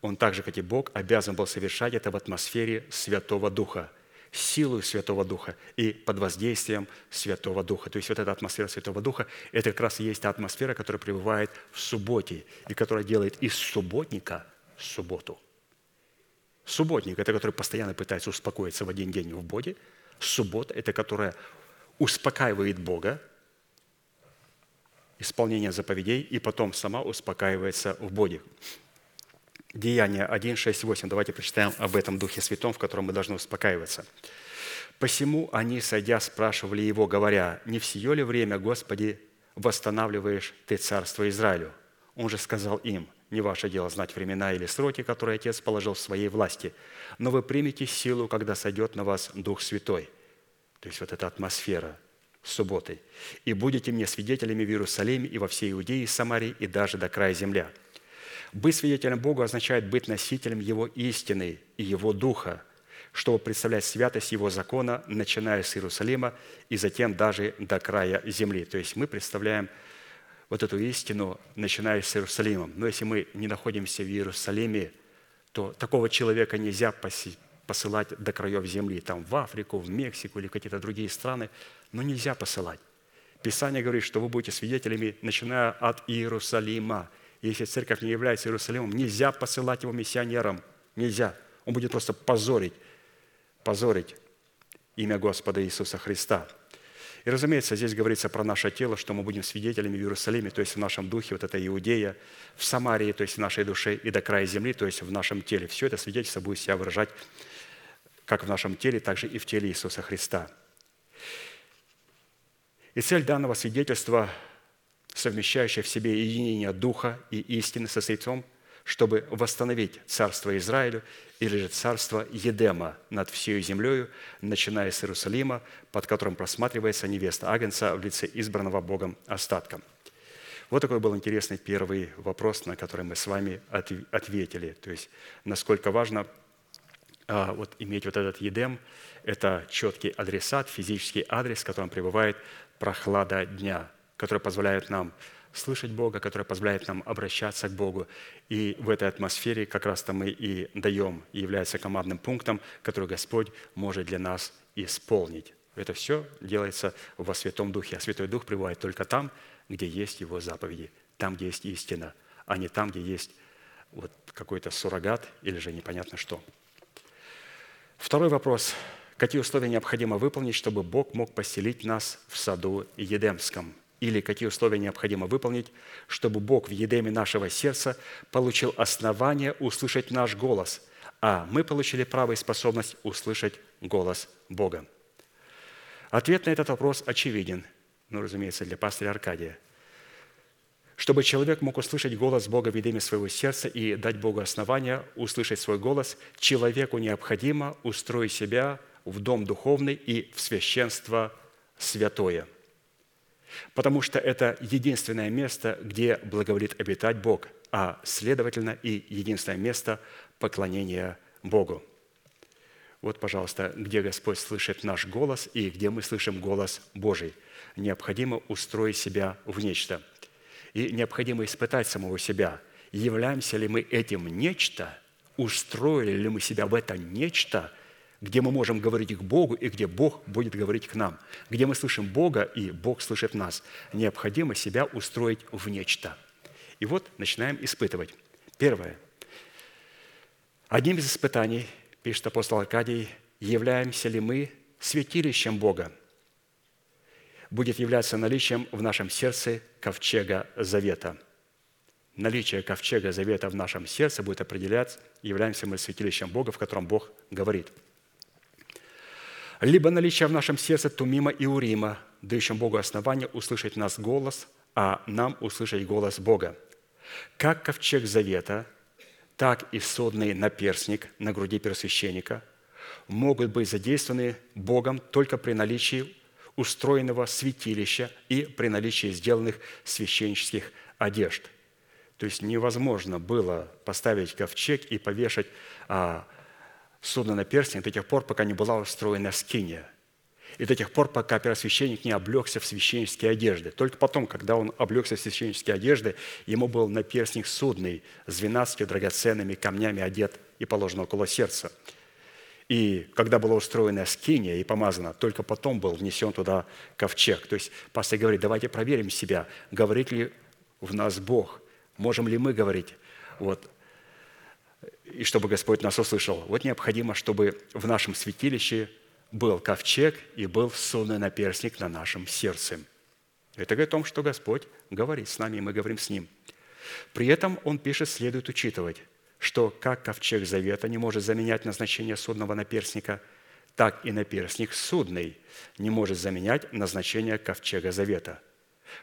он так же, как и Бог, обязан был совершать это в атмосфере Святого Духа – силой Святого Духа и под воздействием Святого Духа. То есть вот эта атмосфера Святого Духа, это как раз и есть та атмосфера, которая пребывает в субботе и которая делает из субботника субботу. Субботник – это который постоянно пытается успокоиться в один день в Боге. Суббота – это которая успокаивает Бога, исполнение заповедей, и потом сама успокаивается в Боге. Деяния 1, 6, 8. Давайте прочитаем об этом Духе Святом, в котором мы должны успокаиваться. «Посему они, сойдя, спрашивали его, говоря, «Не в сие ли время, Господи, восстанавливаешь Ты царство Израилю?» Он же сказал им, Не ваше дело знать времена или сроки, которые Отец положил в своей власти, но вы примете силу, когда сойдет на вас Дух Святой. То есть вот эта атмосфера субботы. «И будете мне свидетелями в Иерусалиме и во всей Иудее, Самарии и даже до края земля». Быть свидетелем Богу означает быть носителем Его истины и Его Духа, чтобы представлять святость Его закона, начиная с Иерусалима и затем даже до края земли. То есть мы представляем вот эту истину, начиная с Иерусалимом. Но если мы не находимся в Иерусалиме, то такого человека нельзя посылать до краев земли, там в Африку, в Мексику или какие-то другие страны, но нельзя посылать. Писание говорит, что вы будете свидетелями, начиная от Иерусалима. Если церковь не является Иерусалимом, нельзя посылать его миссионерам. Нельзя. Он будет просто позорить, позорить имя Господа Иисуса Христа – и, разумеется, здесь говорится про наше тело, что мы будем свидетелями в Иерусалиме, то есть в нашем духе, вот это Иудея, в Самарии, то есть в нашей душе, и до края земли, то есть в нашем теле. Все это свидетельство будет себя выражать как в нашем теле, так же и в теле Иисуса Христа. И цель данного свидетельства, совмещающая в себе единение Духа и истины, состоит в чтобы восстановить царство Израилю или же царство Едема над всей землею, начиная с Иерусалима, под которым просматривается невеста Агнца в лице избранного Богом остатка. Вот такой был интересный первый вопрос, на который мы с вами ответили. То есть, насколько важно а, вот, иметь вот этот едем, это четкий адресат, физический адрес, в котором пребывает прохлада дня, который позволяет нам слышать Бога, которая позволяет нам обращаться к Богу. И в этой атмосфере как раз-то мы и даем, и является командным пунктом, который Господь может для нас исполнить. Это все делается во Святом Духе. А Святой Дух пребывает только там, где есть Его заповеди, там, где есть истина, а не там, где есть вот какой-то суррогат или же непонятно что. Второй вопрос. Какие условия необходимо выполнить, чтобы Бог мог поселить нас в саду Едемском? или какие условия необходимо выполнить, чтобы Бог в едеме нашего сердца получил основание услышать наш голос, а мы получили право и способность услышать голос Бога. Ответ на этот вопрос очевиден, ну, разумеется, для пастыря Аркадия. Чтобы человек мог услышать голос Бога в едеме своего сердца и дать Богу основания услышать свой голос, человеку необходимо устроить себя в дом духовный и в священство святое – потому что это единственное место, где благоволит обитать Бог, а следовательно и единственное место поклонения Богу. Вот, пожалуйста, где Господь слышит наш голос и где мы слышим голос Божий. Необходимо устроить себя в нечто. И необходимо испытать самого себя. Являемся ли мы этим нечто, устроили ли мы себя в это нечто – где мы можем говорить к Богу и где Бог будет говорить к нам, где мы слышим Бога и Бог слышит нас. Необходимо себя устроить в нечто. И вот начинаем испытывать. Первое. Одним из испытаний, пишет апостол Аркадий, являемся ли мы святилищем Бога, будет являться наличием в нашем сердце ковчега завета. Наличие ковчега завета в нашем сердце будет определять, являемся мы святилищем Бога, в котором Бог говорит – либо наличие в нашем сердце Тумима и Урима, дающим Богу основание услышать нас голос, а нам услышать голос Бога. Как ковчег завета, так и содный наперстник на груди первосвященника могут быть задействованы Богом только при наличии устроенного святилища и при наличии сделанных священнических одежд. То есть невозможно было поставить ковчег и повешать а, судно на перстень до тех пор, пока не была устроена скиния. И до тех пор, пока первосвященник не облегся в священнические одежды. Только потом, когда он облегся в священнические одежды, ему был наперстник судный с 12 драгоценными камнями одет и положен около сердца. И когда была устроена скиния и помазана, только потом был внесен туда ковчег. То есть пастор говорит, давайте проверим себя, говорит ли в нас Бог, можем ли мы говорить. Вот и чтобы Господь нас услышал. Вот необходимо, чтобы в нашем святилище был ковчег и был сонный наперстник на нашем сердце. Это говорит о том, что Господь говорит с нами, и мы говорим с Ним. При этом Он пишет, следует учитывать, что как ковчег завета не может заменять назначение судного наперстника, так и наперстник судный не может заменять назначение ковчега завета.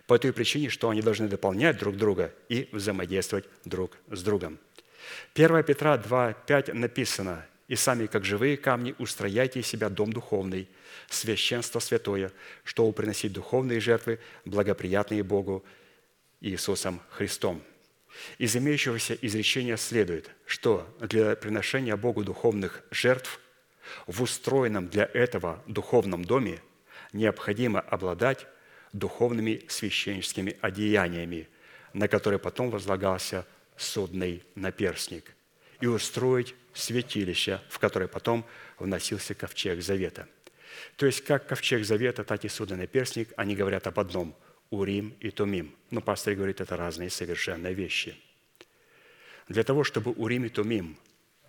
по той причине, что они должны дополнять друг друга и взаимодействовать друг с другом. 1 Петра 2,5 написано, «И сами, как живые камни, устрояйте из себя дом духовный, священство святое, чтобы приносить духовные жертвы, благоприятные Богу Иисусом Христом». Из имеющегося изречения следует, что для приношения Богу духовных жертв в устроенном для этого духовном доме необходимо обладать духовными священническими одеяниями, на которые потом возлагался судный наперстник, и устроить святилище, в которое потом вносился ковчег завета. То есть как ковчег завета, так и судный наперстник, они говорят об одном – Урим и Тумим. Но пастор говорит, это разные совершенно вещи. Для того, чтобы Урим и Тумим,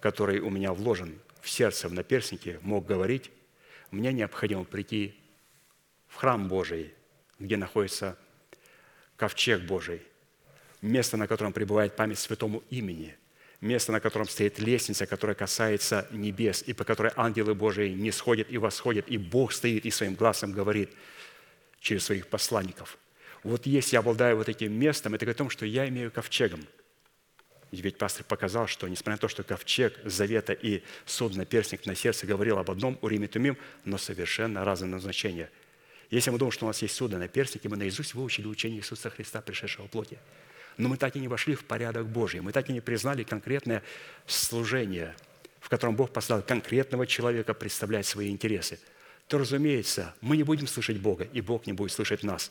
который у меня вложен в сердце, в наперстнике, мог говорить, мне необходимо прийти в храм Божий, где находится ковчег Божий, место, на котором пребывает память святому имени, место, на котором стоит лестница, которая касается небес, и по которой ангелы Божии не сходят и восходят, и Бог стоит и своим глазом говорит через своих посланников. Вот если я обладаю вот этим местом, это говорит о том, что я имею ковчегом. Ведь пастор показал, что несмотря на то, что ковчег завета и судно перстник на сердце говорил об одном Уриме Тумим, но совершенно разное назначение – если мы думаем, что у нас есть судно на перстнике, мы наизусть выучили учение Иисуса Христа, пришедшего в плоти. Но мы так и не вошли в порядок Божий. Мы так и не признали конкретное служение, в котором Бог послал конкретного человека представлять свои интересы. То, разумеется, мы не будем слышать Бога, и Бог не будет слышать нас.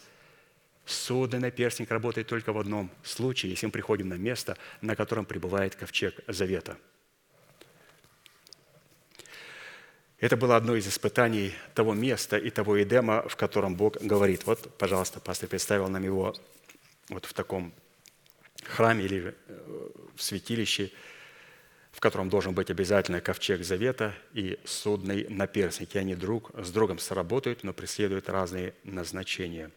Судный наперстник работает только в одном случае, если мы приходим на место, на котором пребывает ковчег завета – Это было одно из испытаний того места и того Эдема, в котором Бог говорит. Вот, пожалуйста, пастор представил нам его вот в таком храме или э, в святилище, в котором должен быть обязательно ковчег завета и судный наперстник. И они друг с другом сработают, но преследуют разные назначения.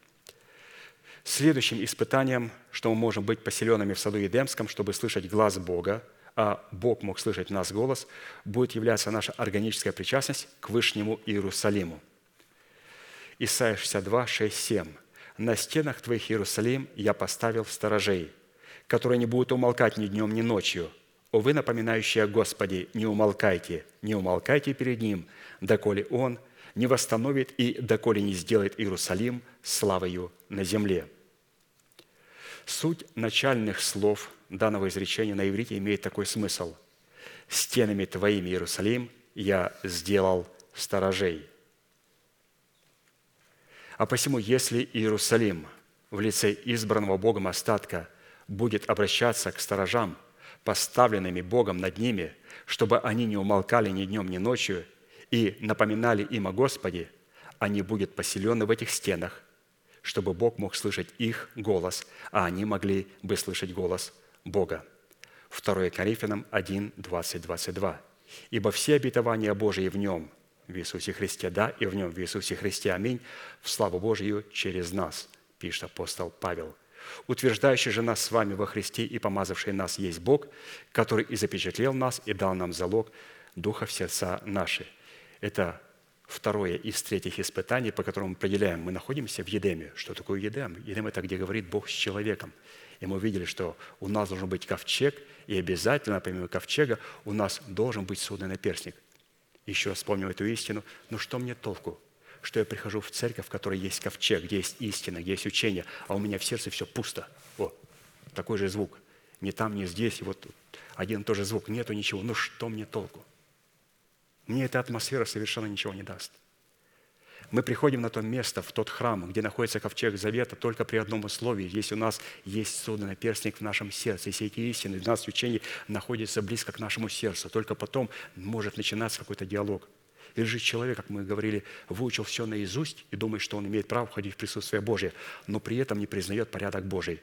Следующим испытанием, что мы можем быть поселенными в саду Едемском, чтобы слышать глаз Бога – а Бог мог слышать нас голос, будет являться наша органическая причастность к Вышнему Иерусалиму. Исайя 62, 6, 7. «На стенах твоих, Иерусалим, я поставил сторожей, которые не будут умолкать ни днем, ни ночью. О вы, напоминающие о Господе, не умолкайте, не умолкайте перед Ним, доколе Он не восстановит и доколе не сделает Иерусалим славою на земле». Суть начальных слов данного изречения на иврите имеет такой смысл. «Стенами твоими, Иерусалим, я сделал сторожей». А посему, если Иерусалим в лице избранного Богом остатка будет обращаться к сторожам, поставленными Богом над ними, чтобы они не умолкали ни днем, ни ночью, и напоминали им о Господе, они будут поселены в этих стенах – чтобы Бог мог слышать их голос, а они могли бы слышать голос Бога. 2 Коринфянам 1, 20, 22. «Ибо все обетования Божии в Нем, в Иисусе Христе, да, и в Нем, в Иисусе Христе, аминь, в славу Божию через нас», пишет апостол Павел. «Утверждающий же нас с вами во Христе и помазавший нас есть Бог, который и запечатлел нас и дал нам залог Духа в сердца наши». Это второе из третьих испытаний, по которому мы определяем, мы находимся в Едеме. Что такое Едем? Едем – это где говорит Бог с человеком. И мы увидели, что у нас должен быть ковчег, и обязательно, помимо ковчега, у нас должен быть судный наперстник. Еще вспомним эту истину. Ну что мне толку? Что я прихожу в церковь, в которой есть ковчег, где есть истина, где есть учение, а у меня в сердце все пусто. О, такой же звук. Не там, не здесь, и вот один и тот же звук. Нету ничего. Ну что мне толку? Мне эта атмосфера совершенно ничего не даст. Мы приходим на то место, в тот храм, где находится ковчег завета, только при одном условии, если у нас есть судный перстник в нашем сердце, если эти истины, 12 учений находятся близко к нашему сердцу, только потом может начинаться какой-то диалог. Или же человек, как мы говорили, выучил все наизусть и думает, что он имеет право входить в присутствие Божие, но при этом не признает порядок Божий.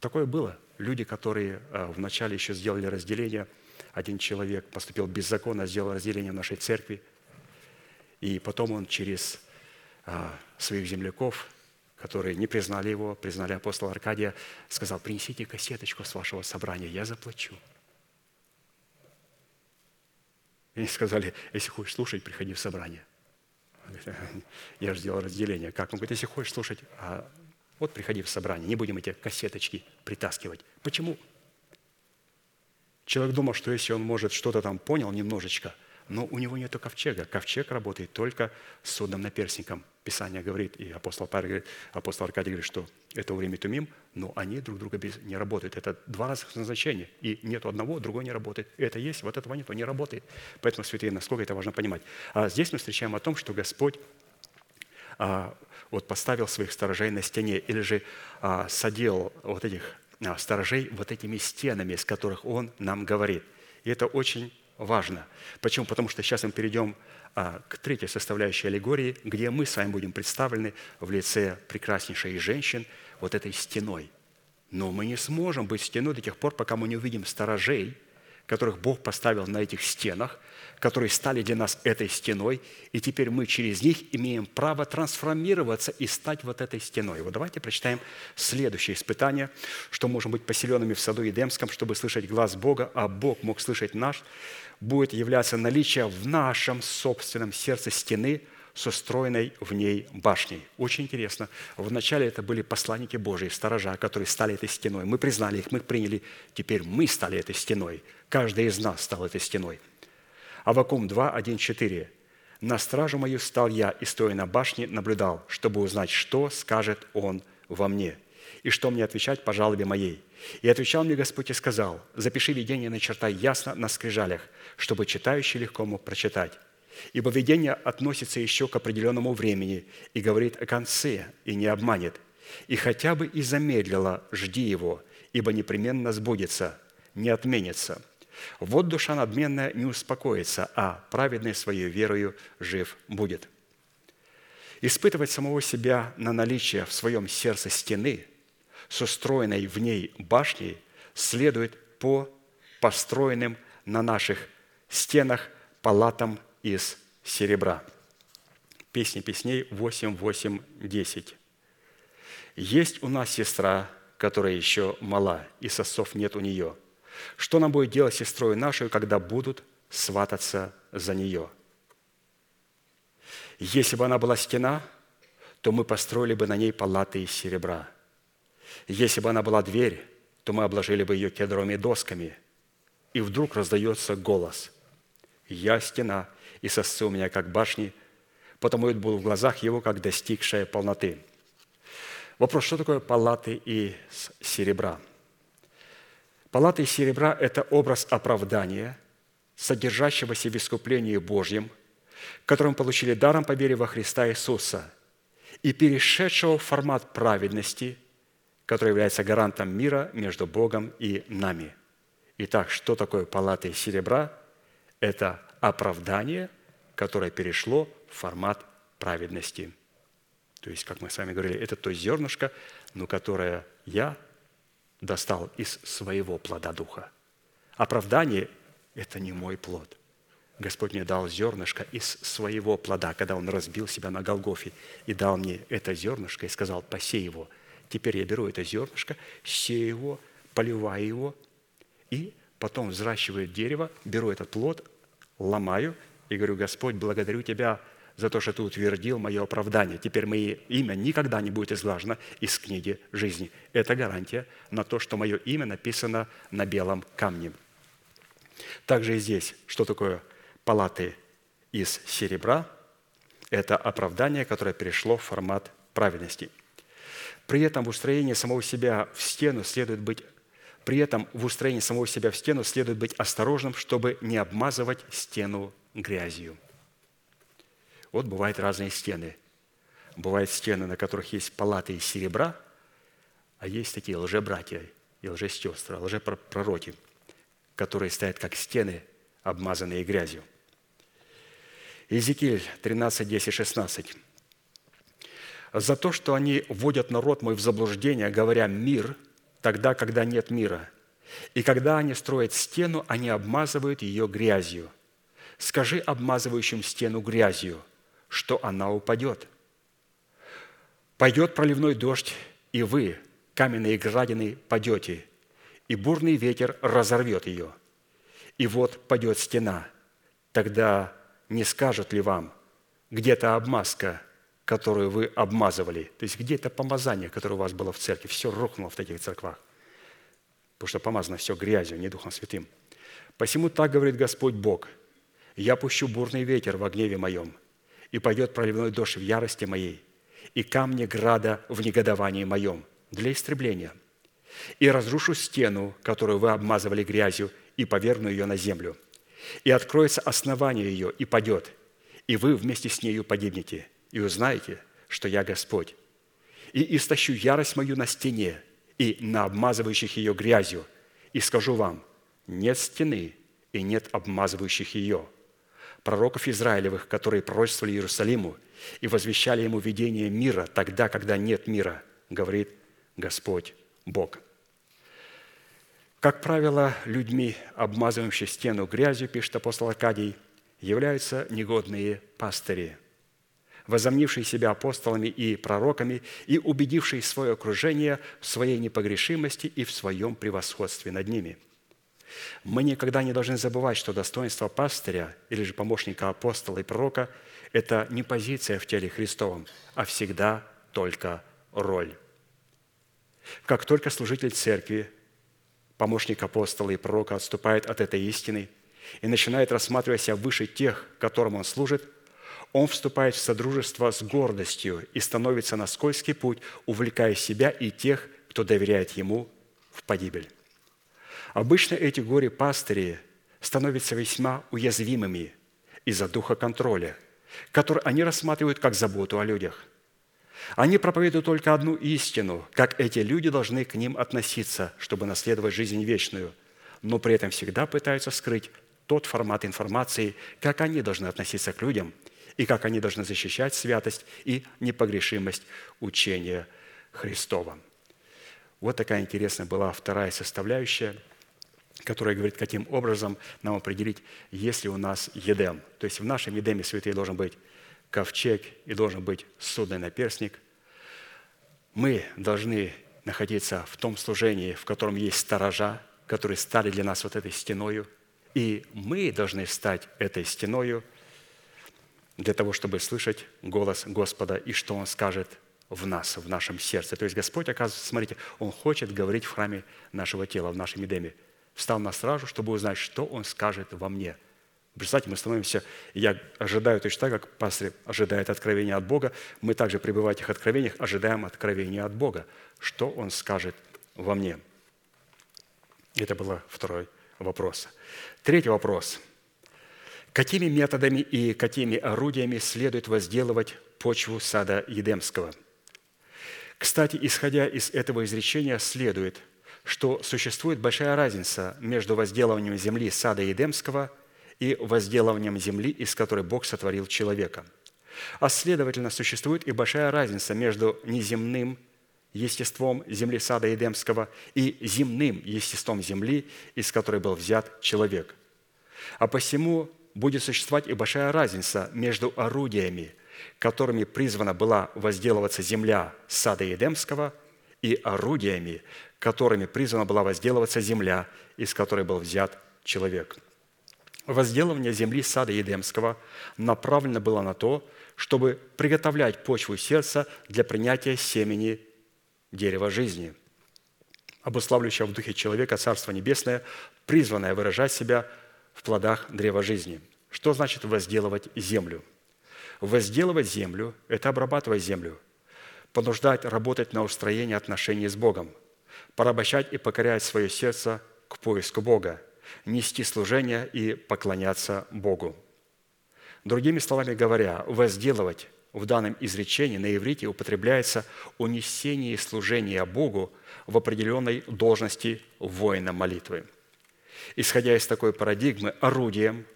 Такое было. Люди, которые а, вначале еще сделали разделение – один человек поступил беззаконно, сделал разделение в нашей церкви, и потом он через а, своих земляков, которые не признали его, признали апостола Аркадия, сказал, принесите кассеточку с вашего собрания, я заплачу. И сказали, если хочешь слушать, приходи в собрание. Я же сделал разделение. Как? Он говорит, если хочешь слушать, а Вот приходи в собрание, не будем эти кассеточки притаскивать. Почему? Человек думал, что если он может что-то там понял немножечко, но у него нет ковчега. Ковчег работает только с судным наперсником. Писание говорит, и апостол, Павел говорит, апостол Аркадий говорит, что это время Тумим, но они друг друга не работают. Это два разных назначения. И нет одного, другой не работает. Это есть, вот этого нет, не работает. Поэтому, святые, насколько это важно понимать. А здесь мы встречаем о том, что Господь а, вот поставил своих сторожей на стене или же а, садил вот этих а, сторожей вот этими стенами, с которых Он нам говорит. И это очень важно. Почему? Потому что сейчас мы перейдем а, к третьей составляющей аллегории, где мы с вами будем представлены в лице прекраснейшей женщин вот этой стеной. Но мы не сможем быть стеной до тех пор, пока мы не увидим сторожей, которых Бог поставил на этих стенах, которые стали для нас этой стеной, и теперь мы через них имеем право трансформироваться и стать вот этой стеной. Вот давайте прочитаем следующее испытание, что можем быть поселенными в саду Едемском, чтобы слышать глаз Бога, а Бог мог слышать наш, будет являться наличие в нашем собственном сердце стены с устроенной в ней башней. Очень интересно. Вначале это были посланники Божьи, сторожа, которые стали этой стеной. Мы признали их, мы их приняли. Теперь мы стали этой стеной. Каждый из нас стал этой стеной. Авакум 2, 1, 4. «На стражу мою стал я, и стоя на башне, наблюдал, чтобы узнать, что скажет он во мне, и что мне отвечать по жалобе моей. И отвечал мне Господь и сказал, запиши видение, начертай ясно на скрижалях, чтобы читающий легко мог прочитать. Ибо видение относится еще к определенному времени и говорит о конце, и не обманет. И хотя бы и замедлило, жди его, ибо непременно сбудется, не отменится. Вот душа надменная не успокоится, а праведный своей верою жив будет. Испытывать самого себя на наличие в своем сердце стены с устроенной в ней башней следует по построенным на наших стенах палатам из серебра. Песни песней 8, 8, 10. Есть у нас сестра, которая еще мала, и сосов нет у нее – что нам будет делать сестрой нашей, когда будут свататься за нее? Если бы она была стена, то мы построили бы на ней палаты из серебра. Если бы она была дверь, то мы обложили бы ее кедровыми досками. И вдруг раздается голос. «Я стена, и сосцы у меня, как башни, потому я буду в глазах его, как достигшая полноты». Вопрос, что такое палаты из серебра – Палата из серебра – это образ оправдания, содержащегося в искуплении Божьем, который мы получили даром по вере во Христа Иисуса, и перешедшего в формат праведности, который является гарантом мира между Богом и нами. Итак, что такое палата из серебра? Это оправдание, которое перешло в формат праведности. То есть, как мы с вами говорили, это то зернышко, но которое я достал из своего плода духа. Оправдание – это не мой плод. Господь мне дал зернышко из своего плода, когда Он разбил себя на Голгофе и дал мне это зернышко и сказал, посей его. Теперь я беру это зернышко, сею его, поливаю его, и потом взращиваю дерево, беру этот плод, ломаю и говорю, Господь, благодарю Тебя – за то, что Ты утвердил мое оправдание. Теперь мое имя никогда не будет изглажено из книги жизни. Это гарантия на то, что мое имя написано на белом камне. Также и здесь, что такое палаты из серебра? Это оправдание, которое перешло в формат праведности. При этом в устроении самого себя в стену следует быть при этом в устроении самого себя в стену следует быть осторожным, чтобы не обмазывать стену грязью. Вот бывают разные стены. Бывают стены, на которых есть палаты из серебра, а есть такие лжебратья и лжесестры, лжепророки, которые стоят как стены, обмазанные грязью. Иезекииль 13, 10, 16. «За то, что они вводят народ мой в заблуждение, говоря «мир», тогда, когда нет мира. И когда они строят стену, они обмазывают ее грязью. Скажи обмазывающим стену грязью – что она упадет. Пойдет проливной дождь, и вы, каменные градины, падете, и бурный ветер разорвет ее. И вот падет стена. Тогда не скажут ли вам, где-то обмазка, которую вы обмазывали. То есть где это помазание, которое у вас было в церкви? Все рухнуло в таких церквах. Потому что помазано все грязью, не Духом Святым. Посему так говорит Господь Бог. Я пущу бурный ветер во гневе моем, и пойдет проливной дождь в ярости моей, и камни града в негодовании моем для истребления. И разрушу стену, которую вы обмазывали грязью, и поверну ее на землю. И откроется основание ее, и падет, и вы вместе с нею погибнете, и узнаете, что я Господь. И истощу ярость мою на стене и на обмазывающих ее грязью, и скажу вам, нет стены и нет обмазывающих ее. Пророков Израилевых, которые пророчествовали Иерусалиму и возвещали ему видение мира тогда, когда нет мира, говорит Господь Бог. Как правило, людьми, обмазывающими стену грязью, пишет апостол Аркадий, являются негодные пастыри, возомнившие себя апостолами и пророками и убедившие свое окружение в своей непогрешимости и в своем превосходстве над ними. Мы никогда не должны забывать, что достоинство пастыря или же помощника апостола и пророка – это не позиция в теле Христовом, а всегда только роль. Как только служитель церкви, помощник апостола и пророка отступает от этой истины и начинает рассматривать себя выше тех, которым он служит, он вступает в содружество с гордостью и становится на скользкий путь, увлекая себя и тех, кто доверяет ему, в погибель. Обычно эти горе-пастыри становятся весьма уязвимыми из-за духа контроля, который они рассматривают как заботу о людях – они проповедуют только одну истину, как эти люди должны к ним относиться, чтобы наследовать жизнь вечную, но при этом всегда пытаются скрыть тот формат информации, как они должны относиться к людям и как они должны защищать святость и непогрешимость учения Христова. Вот такая интересная была вторая составляющая, которая говорит, каким образом нам определить, есть ли у нас едем. То есть в нашем едеме святые должен быть ковчег и должен быть судный наперстник. Мы должны находиться в том служении, в котором есть сторожа, которые стали для нас вот этой стеною. И мы должны стать этой стеною для того, чтобы слышать голос Господа и что Он скажет в нас, в нашем сердце. То есть Господь, оказывается, смотрите, Он хочет говорить в храме нашего тела, в нашем Едеме. Встал на стражу, чтобы узнать, что Он скажет во мне – Представьте, мы становимся, я ожидаю точно так, как пастор ожидает откровения от Бога, мы также, пребывая в этих откровениях, ожидаем откровения от Бога, что Он скажет во мне. Это был второй вопрос. Третий вопрос. Какими методами и какими орудиями следует возделывать почву сада Едемского? Кстати, исходя из этого изречения, следует, что существует большая разница между возделыванием земли сада Едемского – и возделыванием земли, из которой Бог сотворил человека. А следовательно, существует и большая разница между неземным естеством земли сада Эдемского и земным естеством земли, из которой был взят человек. А посему будет существовать и большая разница между орудиями, которыми призвана была возделываться земля сада Едемского, и орудиями, которыми призвана была возделываться земля, из которой был взят человек – Возделывание земли сада Едемского направлено было на то, чтобы приготовлять почву сердца для принятия семени дерева жизни, обуславливающего в духе человека Царство Небесное, призванное выражать себя в плодах древа жизни. Что значит возделывать землю? Возделывать землю – это обрабатывать землю, понуждать работать на устроение отношений с Богом, порабощать и покорять свое сердце к поиску Бога – нести служение и поклоняться Богу. Другими словами говоря, возделывать в данном изречении на иврите употребляется унесение служения Богу в определенной должности воина молитвы. Исходя из такой парадигмы, орудием,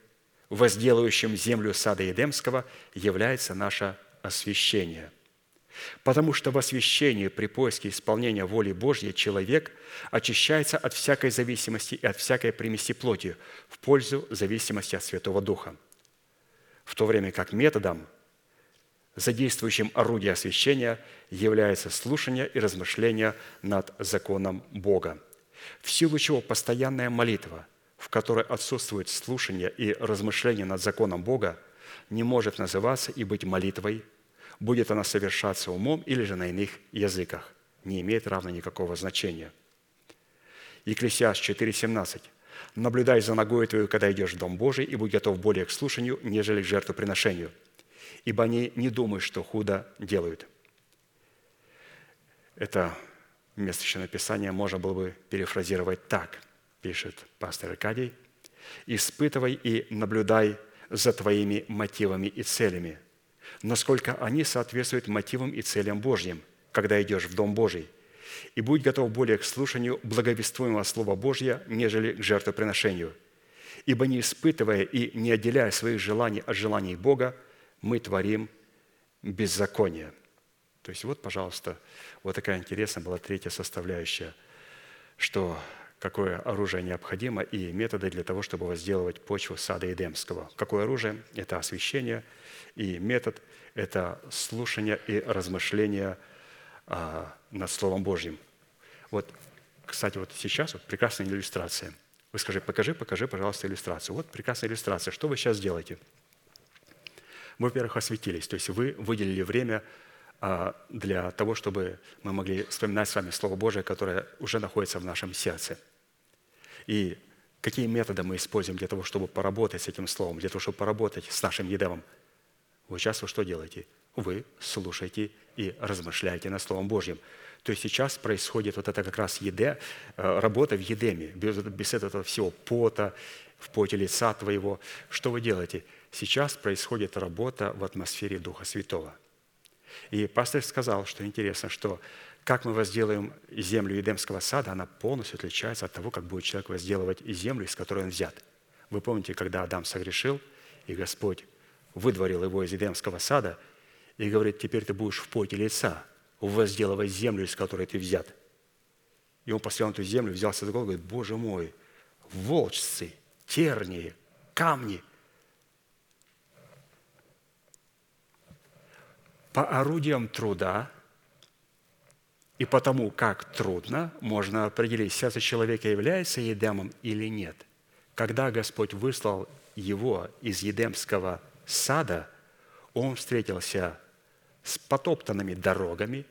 возделывающим землю сада Едемского, является наше освящение – Потому что в освящении при поиске исполнения воли Божьей человек очищается от всякой зависимости и от всякой примеси плоти в пользу зависимости от Святого Духа. В то время как методом, задействующим орудие освящения, является слушание и размышление над законом Бога. В силу чего постоянная молитва, в которой отсутствует слушание и размышление над законом Бога, не может называться и быть молитвой – будет она совершаться умом или же на иных языках. Не имеет равно никакого значения. Екклесиаст 4,17. «Наблюдай за ногой твою, когда идешь в Дом Божий, и будь готов более к слушанию, нежели к жертвоприношению, ибо они не думают, что худо делают». Это место Писания можно было бы перефразировать так, пишет пастор Аркадий. «Испытывай и наблюдай за твоими мотивами и целями, насколько они соответствуют мотивам и целям Божьим, когда идешь в Дом Божий, и будь готов более к слушанию благовествуемого Слова Божьего, нежели к жертвоприношению. Ибо не испытывая и не отделяя своих желаний от желаний Бога, мы творим беззаконие». То есть вот, пожалуйста, вот такая интересная была третья составляющая, что какое оружие необходимо и методы для того, чтобы возделывать почву сада Эдемского. Какое оружие? Это освящение, и метод – это слушание и размышление а, над Словом Божьим. Вот, кстати, вот сейчас вот прекрасная иллюстрация. Вы скажите, покажи, покажи, пожалуйста, иллюстрацию. Вот прекрасная иллюстрация. Что вы сейчас делаете? Вы, во-первых, осветились, то есть вы выделили время для того, чтобы мы могли вспоминать с вами Слово Божие, которое уже находится в нашем сердце. И какие методы мы используем для того, чтобы поработать с этим Словом, для того, чтобы поработать с нашим едемом? Вы сейчас вы что делаете? Вы слушаете и размышляете над Словом Божьим. То есть сейчас происходит вот это как раз еде, э, работа в едеме, без, без этого всего пота, в поте лица твоего. Что вы делаете? Сейчас происходит работа в атмосфере Духа Святого – и пастор сказал, что интересно, что как мы возделаем землю Едемского сада, она полностью отличается от того, как будет человек возделывать землю, из которой он взят. Вы помните, когда Адам согрешил, и Господь выдворил его из Едемского сада, и говорит, теперь ты будешь в поте лица возделывать землю, из которой ты взят. И он посмотрел на эту землю, взялся за голову и говорит, Боже мой, волчцы, тернии, камни, по орудиям труда и потому, как трудно, можно определить, сердце человека является Едемом или нет. Когда Господь выслал его из Едемского сада, он встретился с потоптанными дорогами,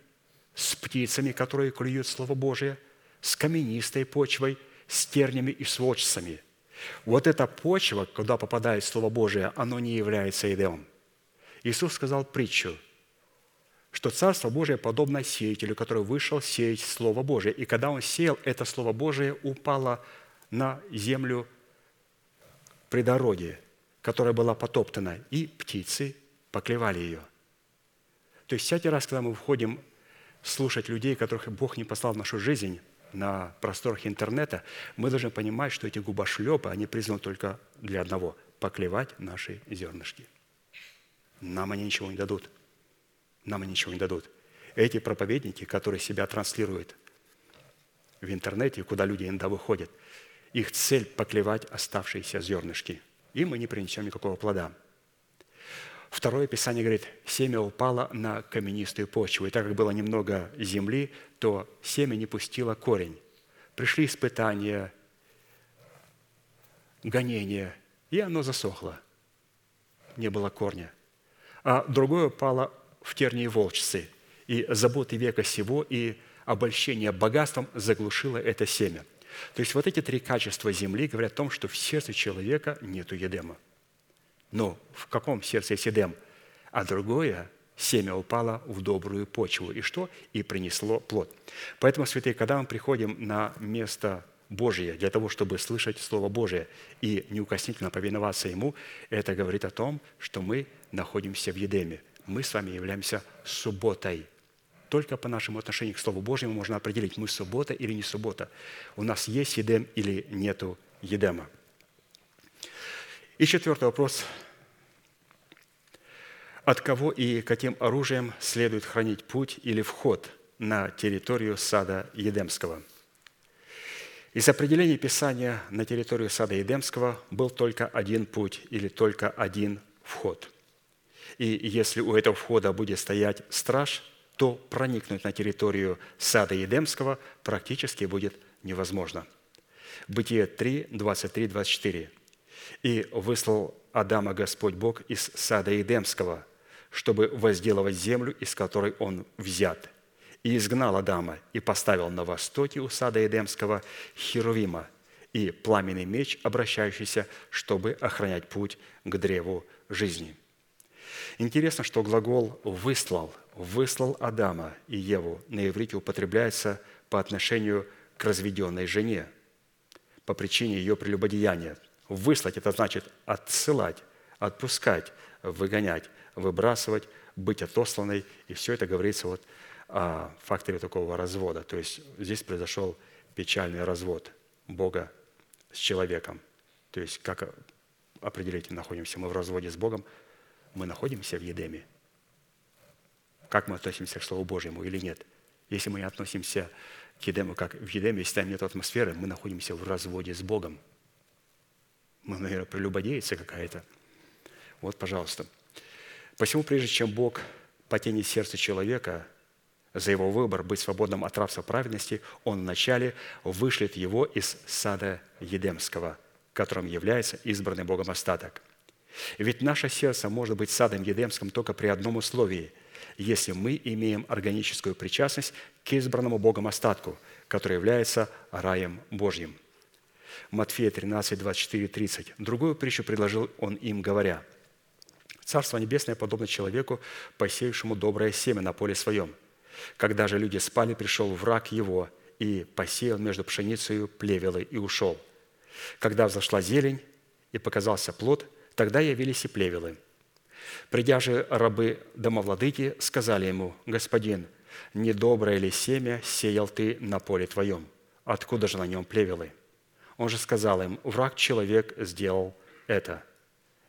с птицами, которые клюют Слово Божие, с каменистой почвой, с тернями и сводчицами. Вот эта почва, куда попадает Слово Божие, оно не является Едемом. Иисус сказал притчу – что Царство Божие подобно сеятелю, который вышел сеять Слово Божие. И когда он сеял, это Слово Божие упало на землю при дороге, которая была потоптана, и птицы поклевали ее. То есть всякий раз, когда мы входим слушать людей, которых Бог не послал в нашу жизнь, на просторах интернета, мы должны понимать, что эти губошлепы, они призваны только для одного – поклевать наши зернышки. Нам они ничего не дадут – нам ничего не дадут. Эти проповедники, которые себя транслируют в интернете, куда люди иногда выходят, их цель – поклевать оставшиеся зернышки. И мы не принесем никакого плода. Второе Писание говорит, семя упало на каменистую почву. И так как было немного земли, то семя не пустило корень. Пришли испытания, гонения, и оно засохло. Не было корня. А другое упало в тернии волчцы, и заботы века сего и обольщение богатством заглушило это семя. То есть вот эти три качества земли говорят о том, что в сердце человека нету едема. Но в каком сердце есть едем? А другое семя упало в добрую почву. И что? И принесло плод. Поэтому, святые, когда мы приходим на место Божие для того, чтобы слышать Слово Божие и неукоснительно повиноваться Ему, это говорит о том, что мы находимся в Едеме мы с вами являемся субботой. Только по нашему отношению к Слову Божьему можно определить, мы суббота или не суббота. У нас есть едем или нету едема. И четвертый вопрос. От кого и каким оружием следует хранить путь или вход на территорию сада Едемского? Из определения Писания на территорию сада Едемского был только один путь или только один вход – и если у этого входа будет стоять страж, то проникнуть на территорию сада Едемского практически будет невозможно. Бытие 3, 23, 24. «И выслал Адама Господь Бог из сада Едемского, чтобы возделывать землю, из которой он взят. И изгнал Адама и поставил на востоке у сада Эдемского Херувима и пламенный меч, обращающийся, чтобы охранять путь к древу жизни». Интересно, что глагол «выслал», «выслал Адама и Еву» на иврите употребляется по отношению к разведенной жене по причине ее прелюбодеяния. Выслать – это значит отсылать, отпускать, выгонять, выбрасывать, быть отосланной. И все это говорится вот о факторе такого развода. То есть здесь произошел печальный развод Бога с человеком. То есть как определить, находимся мы в разводе с Богом? Мы находимся в Едеме. Как мы относимся к Слову Божьему или нет? Если мы относимся к Едему, как в Едеме, если там нет атмосферы, мы находимся в разводе с Богом. Мы, наверное, прелюбодеется какая-то. Вот, пожалуйста. Посему, прежде чем Бог потянет сердце человека за его выбор быть свободным от рабства праведности, Он вначале вышлет его из сада Едемского, которым является избранный Богом остаток. Ведь наше сердце может быть садом Едемским только при одном условии – если мы имеем органическую причастность к избранному Богом остатку, который является раем Божьим. Матфея 13, 24, 30. Другую притчу предложил он им, говоря, «Царство Небесное подобно человеку, посеявшему доброе семя на поле своем. Когда же люди спали, пришел враг его и посеял между пшеницей плевелы и ушел. Когда взошла зелень и показался плод, тогда явились и плевелы – Придя же рабы домовладыки, сказали ему, «Господин, недоброе ли семя сеял ты на поле твоем? Откуда же на нем плевелы?» Он же сказал им, «Враг человек сделал это».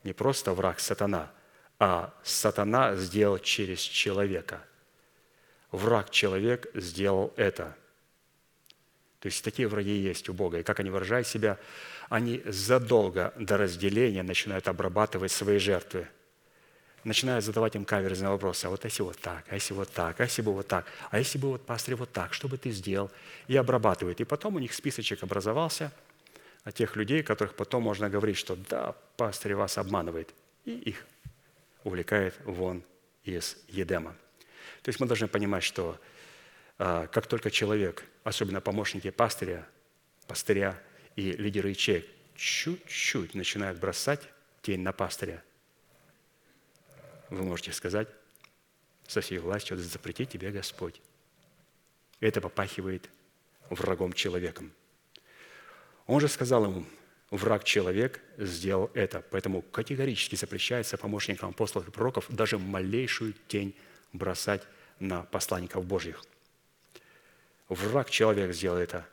Не просто враг сатана, а сатана сделал через человека. Враг человек сделал это. То есть такие враги есть у Бога. И как они выражают себя, они задолго до разделения начинают обрабатывать свои жертвы – начинают задавать им каверзные вопросы. А вот если вот так, а если вот так, а если бы вот так, а если бы вот пастырь вот так, что бы ты сделал? И обрабатывают. И потом у них списочек образовался о тех людей, которых потом можно говорить, что да, пастырь вас обманывает. И их увлекает вон из Едема. То есть мы должны понимать, что а, как только человек, особенно помощники пастыря, пастыря и лидеры ячеек, чуть-чуть начинают бросать тень на пастыря, вы можете сказать со всей властью, да запретит тебе Господь. Это попахивает врагом человеком. Он же сказал ему, враг человек сделал это. Поэтому категорически запрещается помощникам апостолов и пророков даже малейшую тень бросать на посланников Божьих. Враг человек сделал это.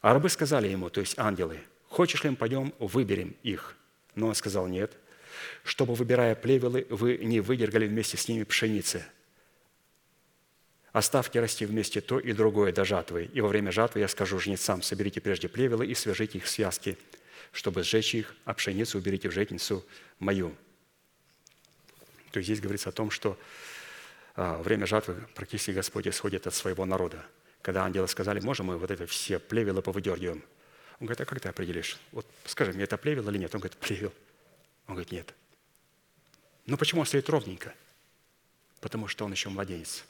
А рабы сказали ему, то есть ангелы, хочешь ли мы пойдем, выберем их? Но он сказал, нет – чтобы, выбирая плевелы, вы не выдергали вместе с ними пшеницы. Оставьте расти вместе то и другое до жатвы. И во время жатвы я скажу жнецам, соберите прежде плевелы и свяжите их связки, чтобы сжечь их, а пшеницу уберите в житницу мою». То есть здесь говорится о том, что а, время жатвы практически Господь исходит от своего народа. Когда ангелы сказали, можем мы вот это все плевелы повыдергиваем? Он говорит, а как ты определишь? Вот скажи мне, это плевел или нет? Он говорит, плевел. Он говорит, нет. Ну почему он стоит ровненько? Потому что он еще младенец.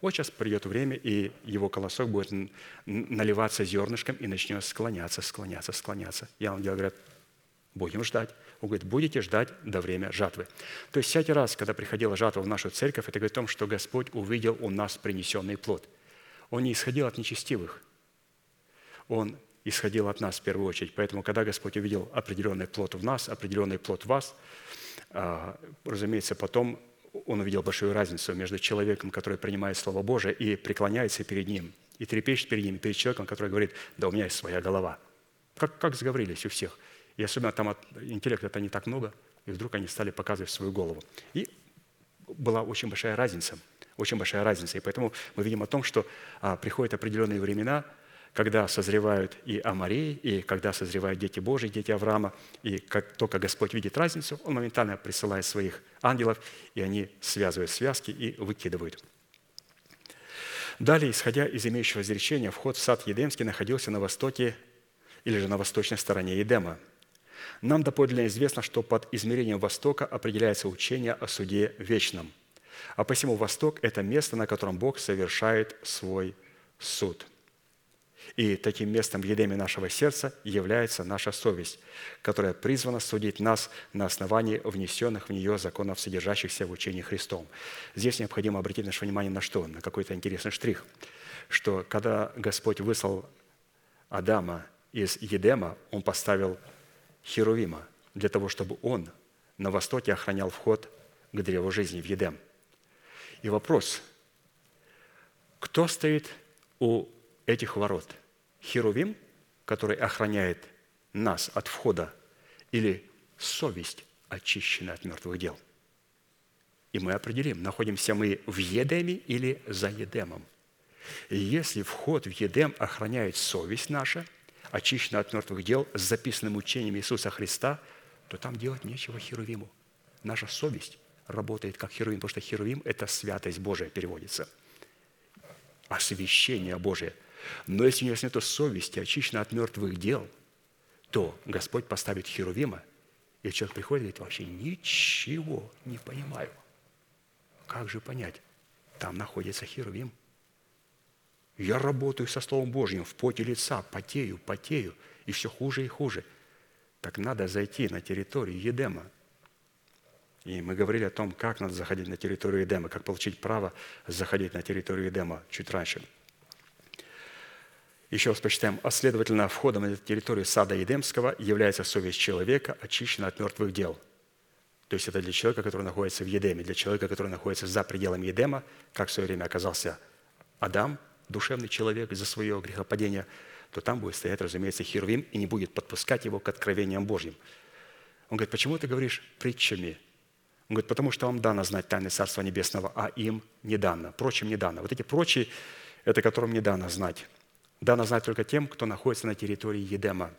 Вот сейчас придет время, и его колосок будет наливаться зернышком и начнет склоняться, склоняться, склоняться. И ангелы говорят, будем ждать. Он говорит, будете ждать до время жатвы. То есть всякий раз, когда приходила жатва в нашу церковь, это говорит о том, что Господь увидел у нас принесенный плод. Он не исходил от нечестивых. Он исходил от нас в первую очередь. Поэтому, когда Господь увидел определенный плод в нас, определенный плод в вас, а, разумеется, потом он увидел большую разницу между человеком, который принимает Слово Божие и преклоняется перед ним, и трепещет перед ним, перед человеком, который говорит, да у меня есть своя голова. Как, как сговорились у всех. И особенно там от интеллекта это не так много, и вдруг они стали показывать свою голову. И была очень большая разница, очень большая разница. И поэтому мы видим о том, что а, приходят определенные времена – когда созревают и Амарей, и когда созревают дети Божьи, дети Авраама, и как только Господь видит разницу, Он моментально присылает своих ангелов, и они связывают связки и выкидывают. Далее, исходя из имеющего изречения, вход в сад Едемский находился на востоке или же на восточной стороне Едема. Нам доподлинно известно, что под измерением Востока определяется учение о суде вечном. А посему Восток – это место, на котором Бог совершает свой суд. И таким местом в едеме нашего сердца является наша совесть, которая призвана судить нас на основании внесенных в нее законов, содержащихся в учении Христом. Здесь необходимо обратить наше внимание на что? На какой-то интересный штрих, что когда Господь выслал Адама из Едема, Он поставил Херувима для того, чтобы он на востоке охранял вход к древу жизни в Едем. И вопрос, кто стоит у этих ворот? Херувим, который охраняет нас от входа, или совесть, очищенная от мертвых дел? И мы определим, находимся мы в Едеме или за Едемом. И если вход в Едем охраняет совесть наша – очищена от мертвых дел с записанным учением Иисуса Христа, то там делать нечего Херувиму. Наша совесть работает как Херувим, потому что Херувим – это святость Божия переводится. Освящение Божие. Но если у него нет совести, очищена от мертвых дел, то Господь поставит Херувима, и человек приходит и говорит, вообще ничего не понимаю. Как же понять? Там находится Херувим – я работаю со Словом Божьим в поте лица, потею, потею, и все хуже и хуже. Так надо зайти на территорию Едема. И мы говорили о том, как надо заходить на территорию Едема, как получить право заходить на территорию Едема чуть раньше. Еще раз почитаем. А следовательно, входом на территорию сада Едемского является совесть человека, очищена от мертвых дел. То есть это для человека, который находится в Едеме, для человека, который находится за пределами Едема, как в свое время оказался Адам – душевный человек из-за своего грехопадения, то там будет стоять, разумеется, Херувим и не будет подпускать его к откровениям Божьим. Он говорит, почему ты говоришь притчами? Он говорит, потому что вам дано знать тайны Царства Небесного, а им не дано. Прочим не дано. Вот эти прочие, это которым не дано знать. Дано знать только тем, кто находится на территории Едема.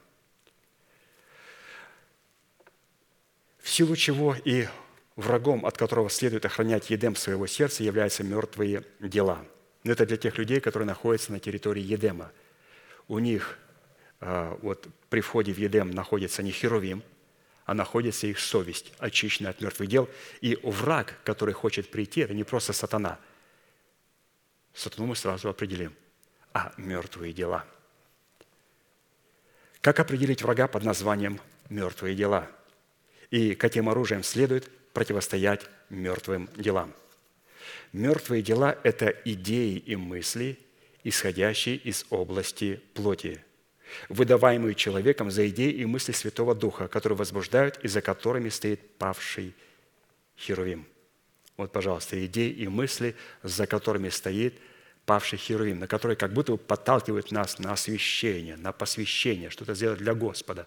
В силу чего и врагом, от которого следует охранять Едем своего сердца, являются мертвые дела – но это для тех людей, которые находятся на территории Едема. У них а, вот при входе в Едем находится не Херувим, а находится их совесть, очищенная от мертвых дел. И враг, который хочет прийти, это не просто сатана. Сатану мы сразу определим, а мертвые дела. Как определить врага под названием «мертвые дела»? И каким оружием следует противостоять мертвым делам – Мертвые дела – это идеи и мысли, исходящие из области плоти, выдаваемые человеком за идеи и мысли Святого Духа, которые возбуждают и за которыми стоит павший Херувим. Вот, пожалуйста, идеи и мысли, за которыми стоит павший Херувим, на которые как будто подталкивают нас на освящение, на посвящение, что-то сделать для Господа.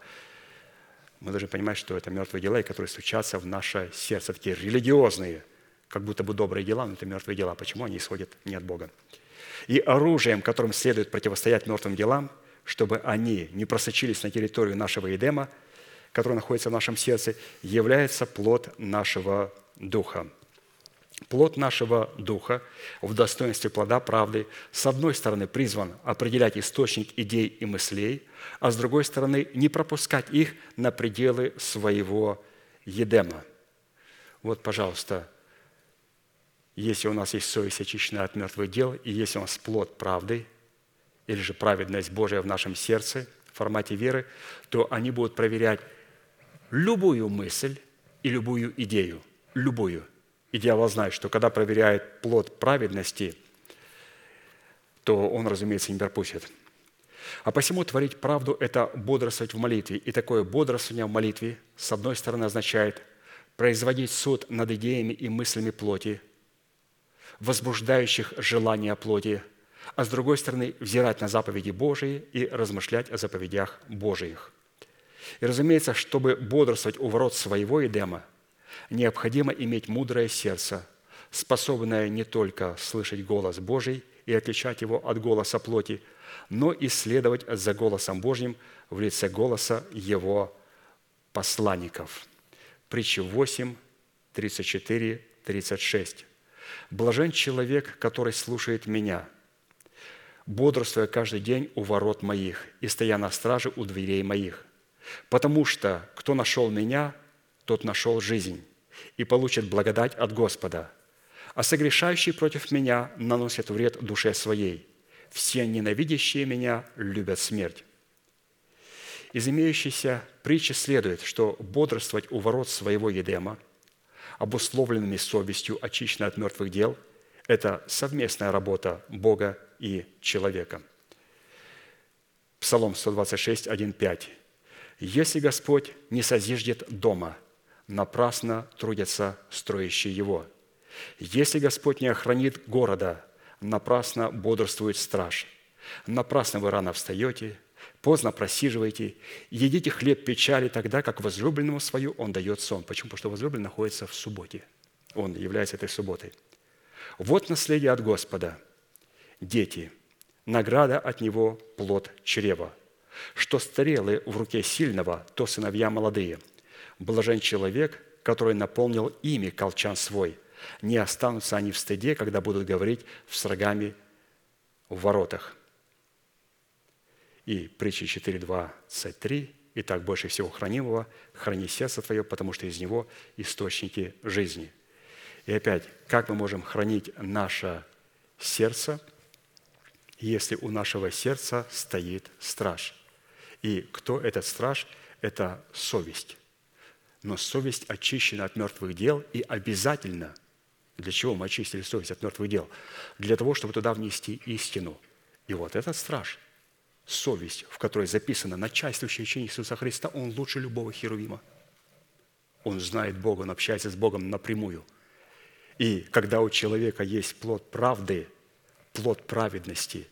Мы должны понимать, что это мертвые дела, которые стучатся в наше сердце, такие религиозные – как будто бы добрые дела, но это мертвые дела. Почему они исходят не от Бога? И оружием, которым следует противостоять мертвым делам, чтобы они не просочились на территорию нашего Едема, который находится в нашем сердце, является плод нашего Духа. Плод нашего Духа в достоинстве плода правды с одной стороны призван определять источник идей и мыслей, а с другой стороны не пропускать их на пределы своего Едема. Вот, пожалуйста, если у нас есть совесть очищена от мертвых дел, и если у нас плод правды, или же праведность Божия в нашем сердце в формате веры, то они будут проверять любую мысль и любую идею. Любую. И дьявол знает, что когда проверяет плод праведности, то он, разумеется, не пропустит. А посему творить правду – это бодрствовать в молитве. И такое бодрствование в молитве, с одной стороны, означает производить суд над идеями и мыслями плоти – возбуждающих желания плоти, а с другой стороны взирать на заповеди Божии и размышлять о заповедях Божиих. И, разумеется, чтобы бодрствовать у ворот своего Эдема, необходимо иметь мудрое сердце, способное не только слышать голос Божий и отличать его от голоса плоти, но и следовать за голосом Божьим в лице голоса его посланников. Притча 8, 34, 36. Блажен человек, который слушает меня, бодрствуя каждый день у ворот моих и стоя на страже у дверей моих, Потому что кто нашел меня, тот нашел жизнь и получит благодать от Господа. А согрешающий против меня наносит вред душе своей. Все ненавидящие меня любят смерть. Из имеющейся притчи следует, что бодрствовать у ворот своего Едема, обусловленными совестью, очищенной от мертвых дел, это совместная работа Бога и человека. Псалом 126, 1, 5. «Если Господь не созиждет дома, напрасно трудятся строящие его. Если Господь не охранит города, напрасно бодрствует страж. Напрасно вы рано встаете, поздно просиживаете, едите хлеб печали тогда, как возлюбленному свою он дает сон. Почему? Потому что возлюбленный находится в субботе. Он является этой субботой. Вот наследие от Господа. Дети. Награда от Него – плод чрева. Что стрелы в руке сильного, то сыновья молодые. Блажен человек, который наполнил ими колчан свой. Не останутся они в стыде, когда будут говорить с врагами в воротах. И притча 4, 23. «Итак, больше всего хранимого, храни сердце твое, потому что из него источники жизни». И опять, как мы можем хранить наше сердце, если у нашего сердца стоит страж? И кто этот страж? Это совесть. Но совесть очищена от мертвых дел и обязательно – для чего мы очистили совесть от мертвых дел? Для того, чтобы туда внести истину. И вот этот страж, совесть, в которой записано начальствующее учение Иисуса Христа, он лучше любого херувима. Он знает Бога, он общается с Богом напрямую – и когда у человека есть плод правды, плод праведности,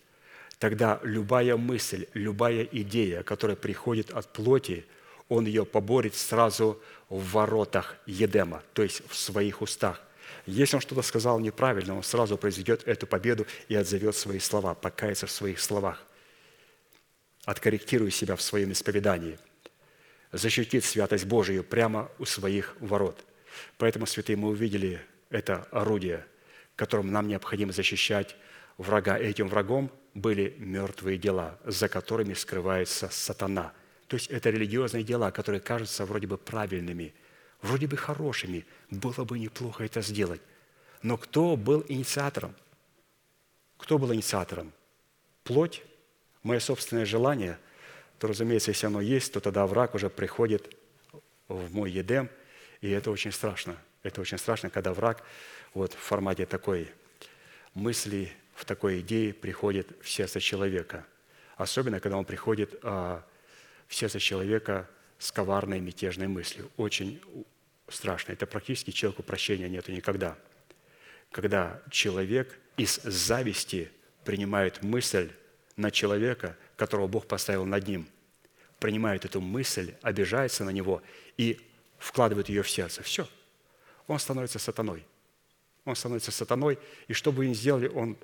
тогда любая мысль, любая идея, которая приходит от плоти, он ее поборет сразу в воротах Едема, то есть в своих устах. Если он что-то сказал неправильно, он сразу произведет эту победу и отзовет свои слова, покается в своих словах, откорректирует себя в своем исповедании, защитит святость Божию прямо у своих ворот. Поэтому, святые, мы увидели это орудие, которым нам необходимо защищать врага. И этим врагом были мертвые дела, за которыми скрывается сатана. То есть это религиозные дела, которые кажутся вроде бы правильными, вроде бы хорошими. Было бы неплохо это сделать. Но кто был инициатором? Кто был инициатором? Плоть, мое собственное желание, то, разумеется, если оно есть, то тогда враг уже приходит в мой едем, и это очень страшно – это очень страшно, когда враг вот в формате такой мысли, в такой идеи приходит в сердце человека. Особенно, когда он приходит а, в сердце человека с коварной мятежной мыслью. Очень страшно. Это практически человеку прощения нету никогда. Когда человек из зависти принимает мысль на человека, которого Бог поставил над ним, принимает эту мысль, обижается на него и вкладывает ее в сердце. Все – он становится сатаной. Он становится сатаной, и что бы ни сделали, он,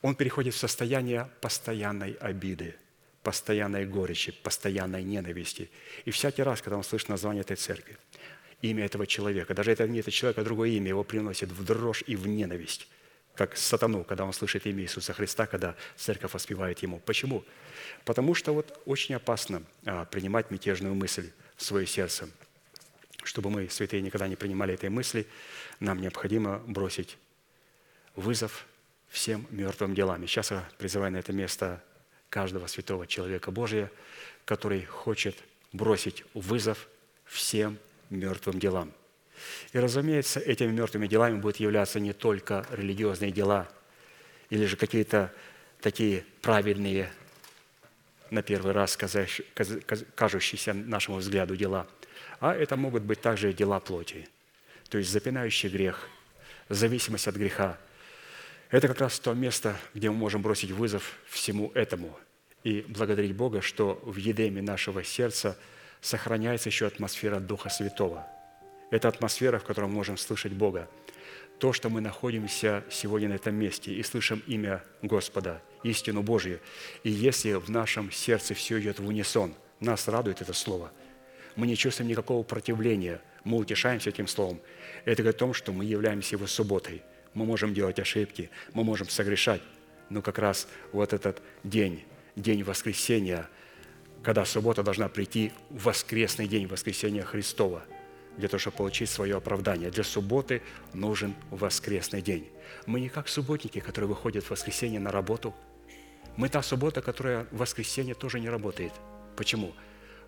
он переходит в состояние постоянной обиды, постоянной горечи, постоянной ненависти. И всякий раз, когда он слышит название этой церкви, имя этого человека, даже это не это человек, а другое имя, его приносит в дрожь и в ненависть, как сатану, когда он слышит имя Иисуса Христа, когда церковь воспевает ему. Почему? Потому что вот очень опасно а, принимать мятежную мысль в свое сердце – чтобы мы, святые, никогда не принимали этой мысли, нам необходимо бросить вызов всем мертвым делам. И сейчас я призываю на это место каждого святого человека Божия, который хочет бросить вызов всем мертвым делам. И, разумеется, этими мертвыми делами будут являться не только религиозные дела или же какие-то такие правильные, на первый раз кажущиеся нашему взгляду дела – а это могут быть также дела плоти, то есть запинающий грех, зависимость от греха. Это как раз то место, где мы можем бросить вызов всему этому и благодарить Бога, что в едеме нашего сердца сохраняется еще атмосфера Духа Святого. Это атмосфера, в которой мы можем слышать Бога. То, что мы находимся сегодня на этом месте и слышим имя Господа, истину Божью. И если в нашем сердце все идет в унисон, нас радует это Слово – мы не чувствуем никакого противления, мы утешаемся этим словом. Это говорит о том, что мы являемся его субботой. Мы можем делать ошибки, мы можем согрешать, но как раз вот этот день, день воскресения, когда суббота должна прийти воскресный день, воскресения Христова, для того, чтобы получить свое оправдание. Для субботы нужен воскресный день. Мы не как субботники, которые выходят в воскресенье на работу. Мы та суббота, которая в воскресенье тоже не работает. Почему?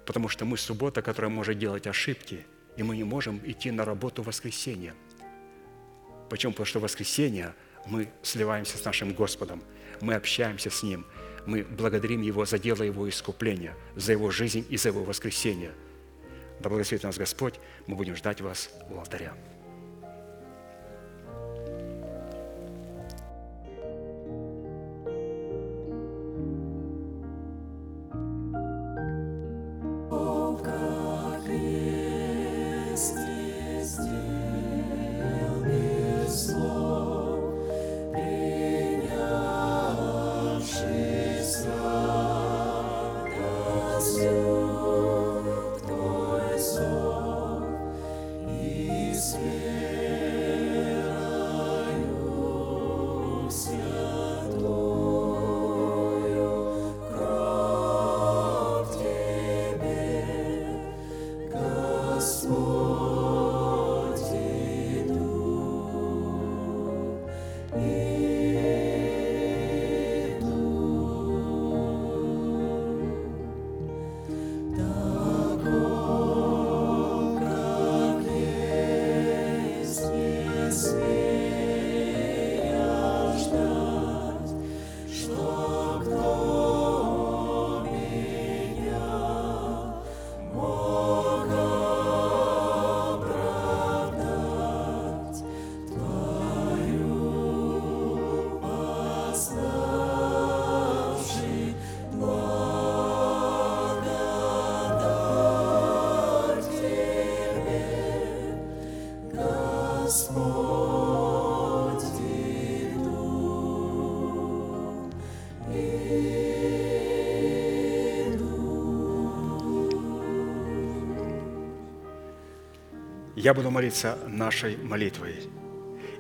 Потому что мы суббота, которая может делать ошибки, и мы не можем идти на работу в воскресенье. Почему? Потому что в воскресенье мы сливаемся с нашим Господом, мы общаемся с Ним, мы благодарим Его за дело Его искупления, за Его жизнь и за Его воскресение. Да благословит нас Господь, мы будем ждать вас у алтаря. Я буду молиться нашей молитвой.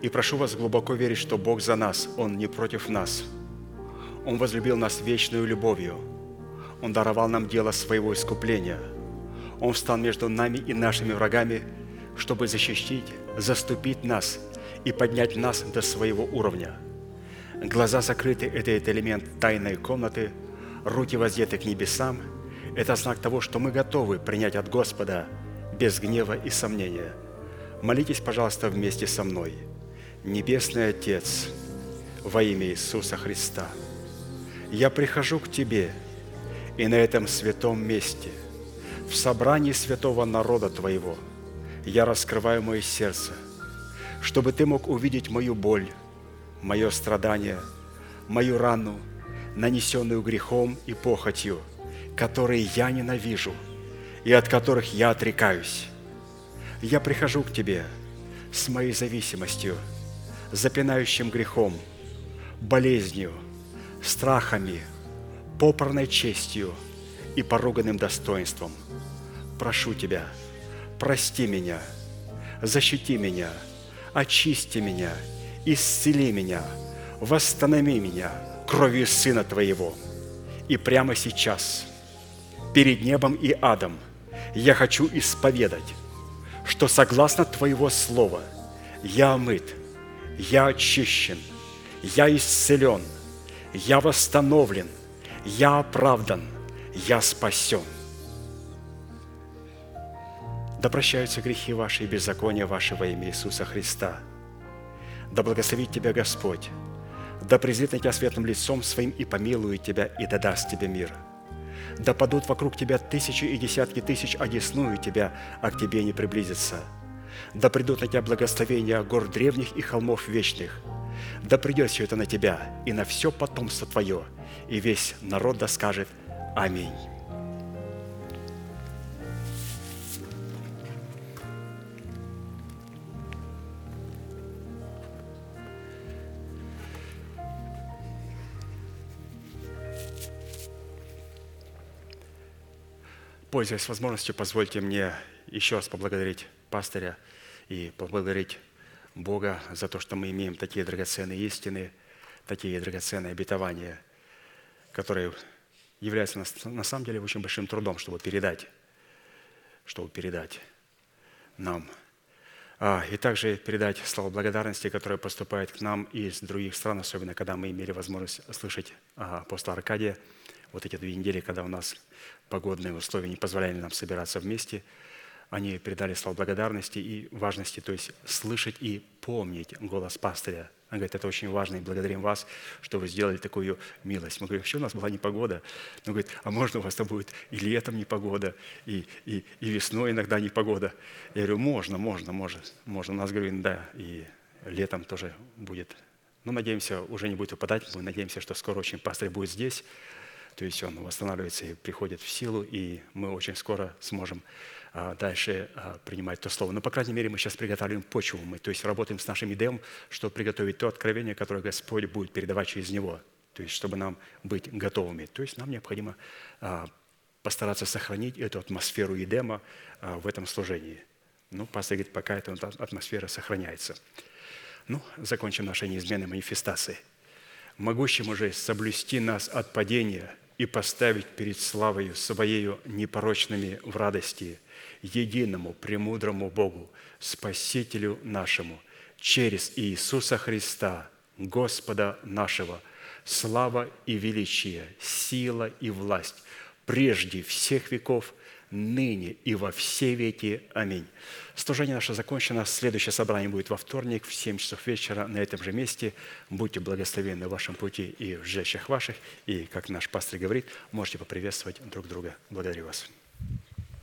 И прошу вас глубоко верить, что Бог за нас, Он не против нас. Он возлюбил нас вечную любовью. Он даровал нам дело своего искупления. Он встал между нами и нашими врагами, чтобы защитить, заступить нас и поднять нас до своего уровня. Глаза закрыты – это элемент тайной комнаты, руки воздеты к небесам – это знак того, что мы готовы принять от Господа без гнева и сомнения. Молитесь, пожалуйста, вместе со мной. Небесный Отец, во имя Иисуса Христа, я прихожу к Тебе и на этом святом месте, в собрании святого народа Твоего, я раскрываю мое сердце, чтобы Ты мог увидеть мою боль, мое страдание, мою рану, нанесенную грехом и похотью, которые я ненавижу и от которых я отрекаюсь. Я прихожу к Тебе с моей зависимостью, запинающим грехом, болезнью, страхами, попорной честью и поруганным достоинством. Прошу Тебя, прости меня, защити меня, очисти меня, исцели меня, восстанови меня кровью Сына Твоего. И прямо сейчас, перед небом и адом, я хочу исповедать, что согласно Твоего Слова я омыт, я очищен, я исцелен, я восстановлен, я оправдан, я спасен. Да прощаются грехи ваши и беззакония ваши во имя Иисуса Христа. Да благословит тебя Господь, да презрит на тебя светлым лицом своим и помилует тебя, и да даст тебе мир. Да падут вокруг тебя тысячи и десятки тысяч, одесную тебя, а к тебе не приблизятся. Да придут на тебя благословения гор древних и холмов вечных. Да придет все это на тебя и на все потомство твое, и весь народ да скажет Аминь. Пользуясь возможностью, позвольте мне еще раз поблагодарить пастыря и поблагодарить Бога за то, что мы имеем такие драгоценные истины, такие драгоценные обетования, которые является на, на самом деле очень большим трудом, чтобы передать, чтобы передать нам. А, и также передать слова благодарности, которые поступают к нам из других стран, особенно когда мы имели возможность слышать а, апостола Аркадия вот эти две недели, когда у нас погодные условия не позволяли нам собираться вместе – они передали слова благодарности и важности, то есть слышать и помнить голос пастыря. Он говорит, это очень важно, и благодарим вас, что вы сделали такую милость. Мы говорим, вообще у нас была непогода. Он говорит, а можно у вас то будет и летом непогода, и, и, и весной иногда непогода? Я говорю, можно, можно, можно. можно. У нас, говорю, да, и летом тоже будет. Но надеемся, уже не будет выпадать. Мы надеемся, что скоро очень пастырь будет здесь. То есть он восстанавливается и приходит в силу, и мы очень скоро сможем а, дальше а, принимать то слово. Но, по крайней мере, мы сейчас приготавливаем почву. Мы, то есть работаем с нашим идеем, чтобы приготовить то откровение, которое Господь будет передавать через него. То есть, чтобы нам быть готовыми. То есть, нам необходимо а, постараться сохранить эту атмосферу Едема в этом служении. Ну, пастор говорит, пока эта атмосфера сохраняется. Ну, закончим нашей неизменной манифестацией. Могущему же соблюсти нас от падения и поставить перед славою Своею непорочными в радости – единому премудрому Богу, Спасителю нашему, через Иисуса Христа, Господа нашего, слава и величие, сила и власть, прежде всех веков, ныне и во все веки. Аминь. Служение наше закончено. Следующее собрание будет во вторник в 7 часов вечера на этом же месте. Будьте благословенны в вашем пути и в жилищах ваших. И, как наш пастор говорит, можете поприветствовать друг друга. Благодарю вас.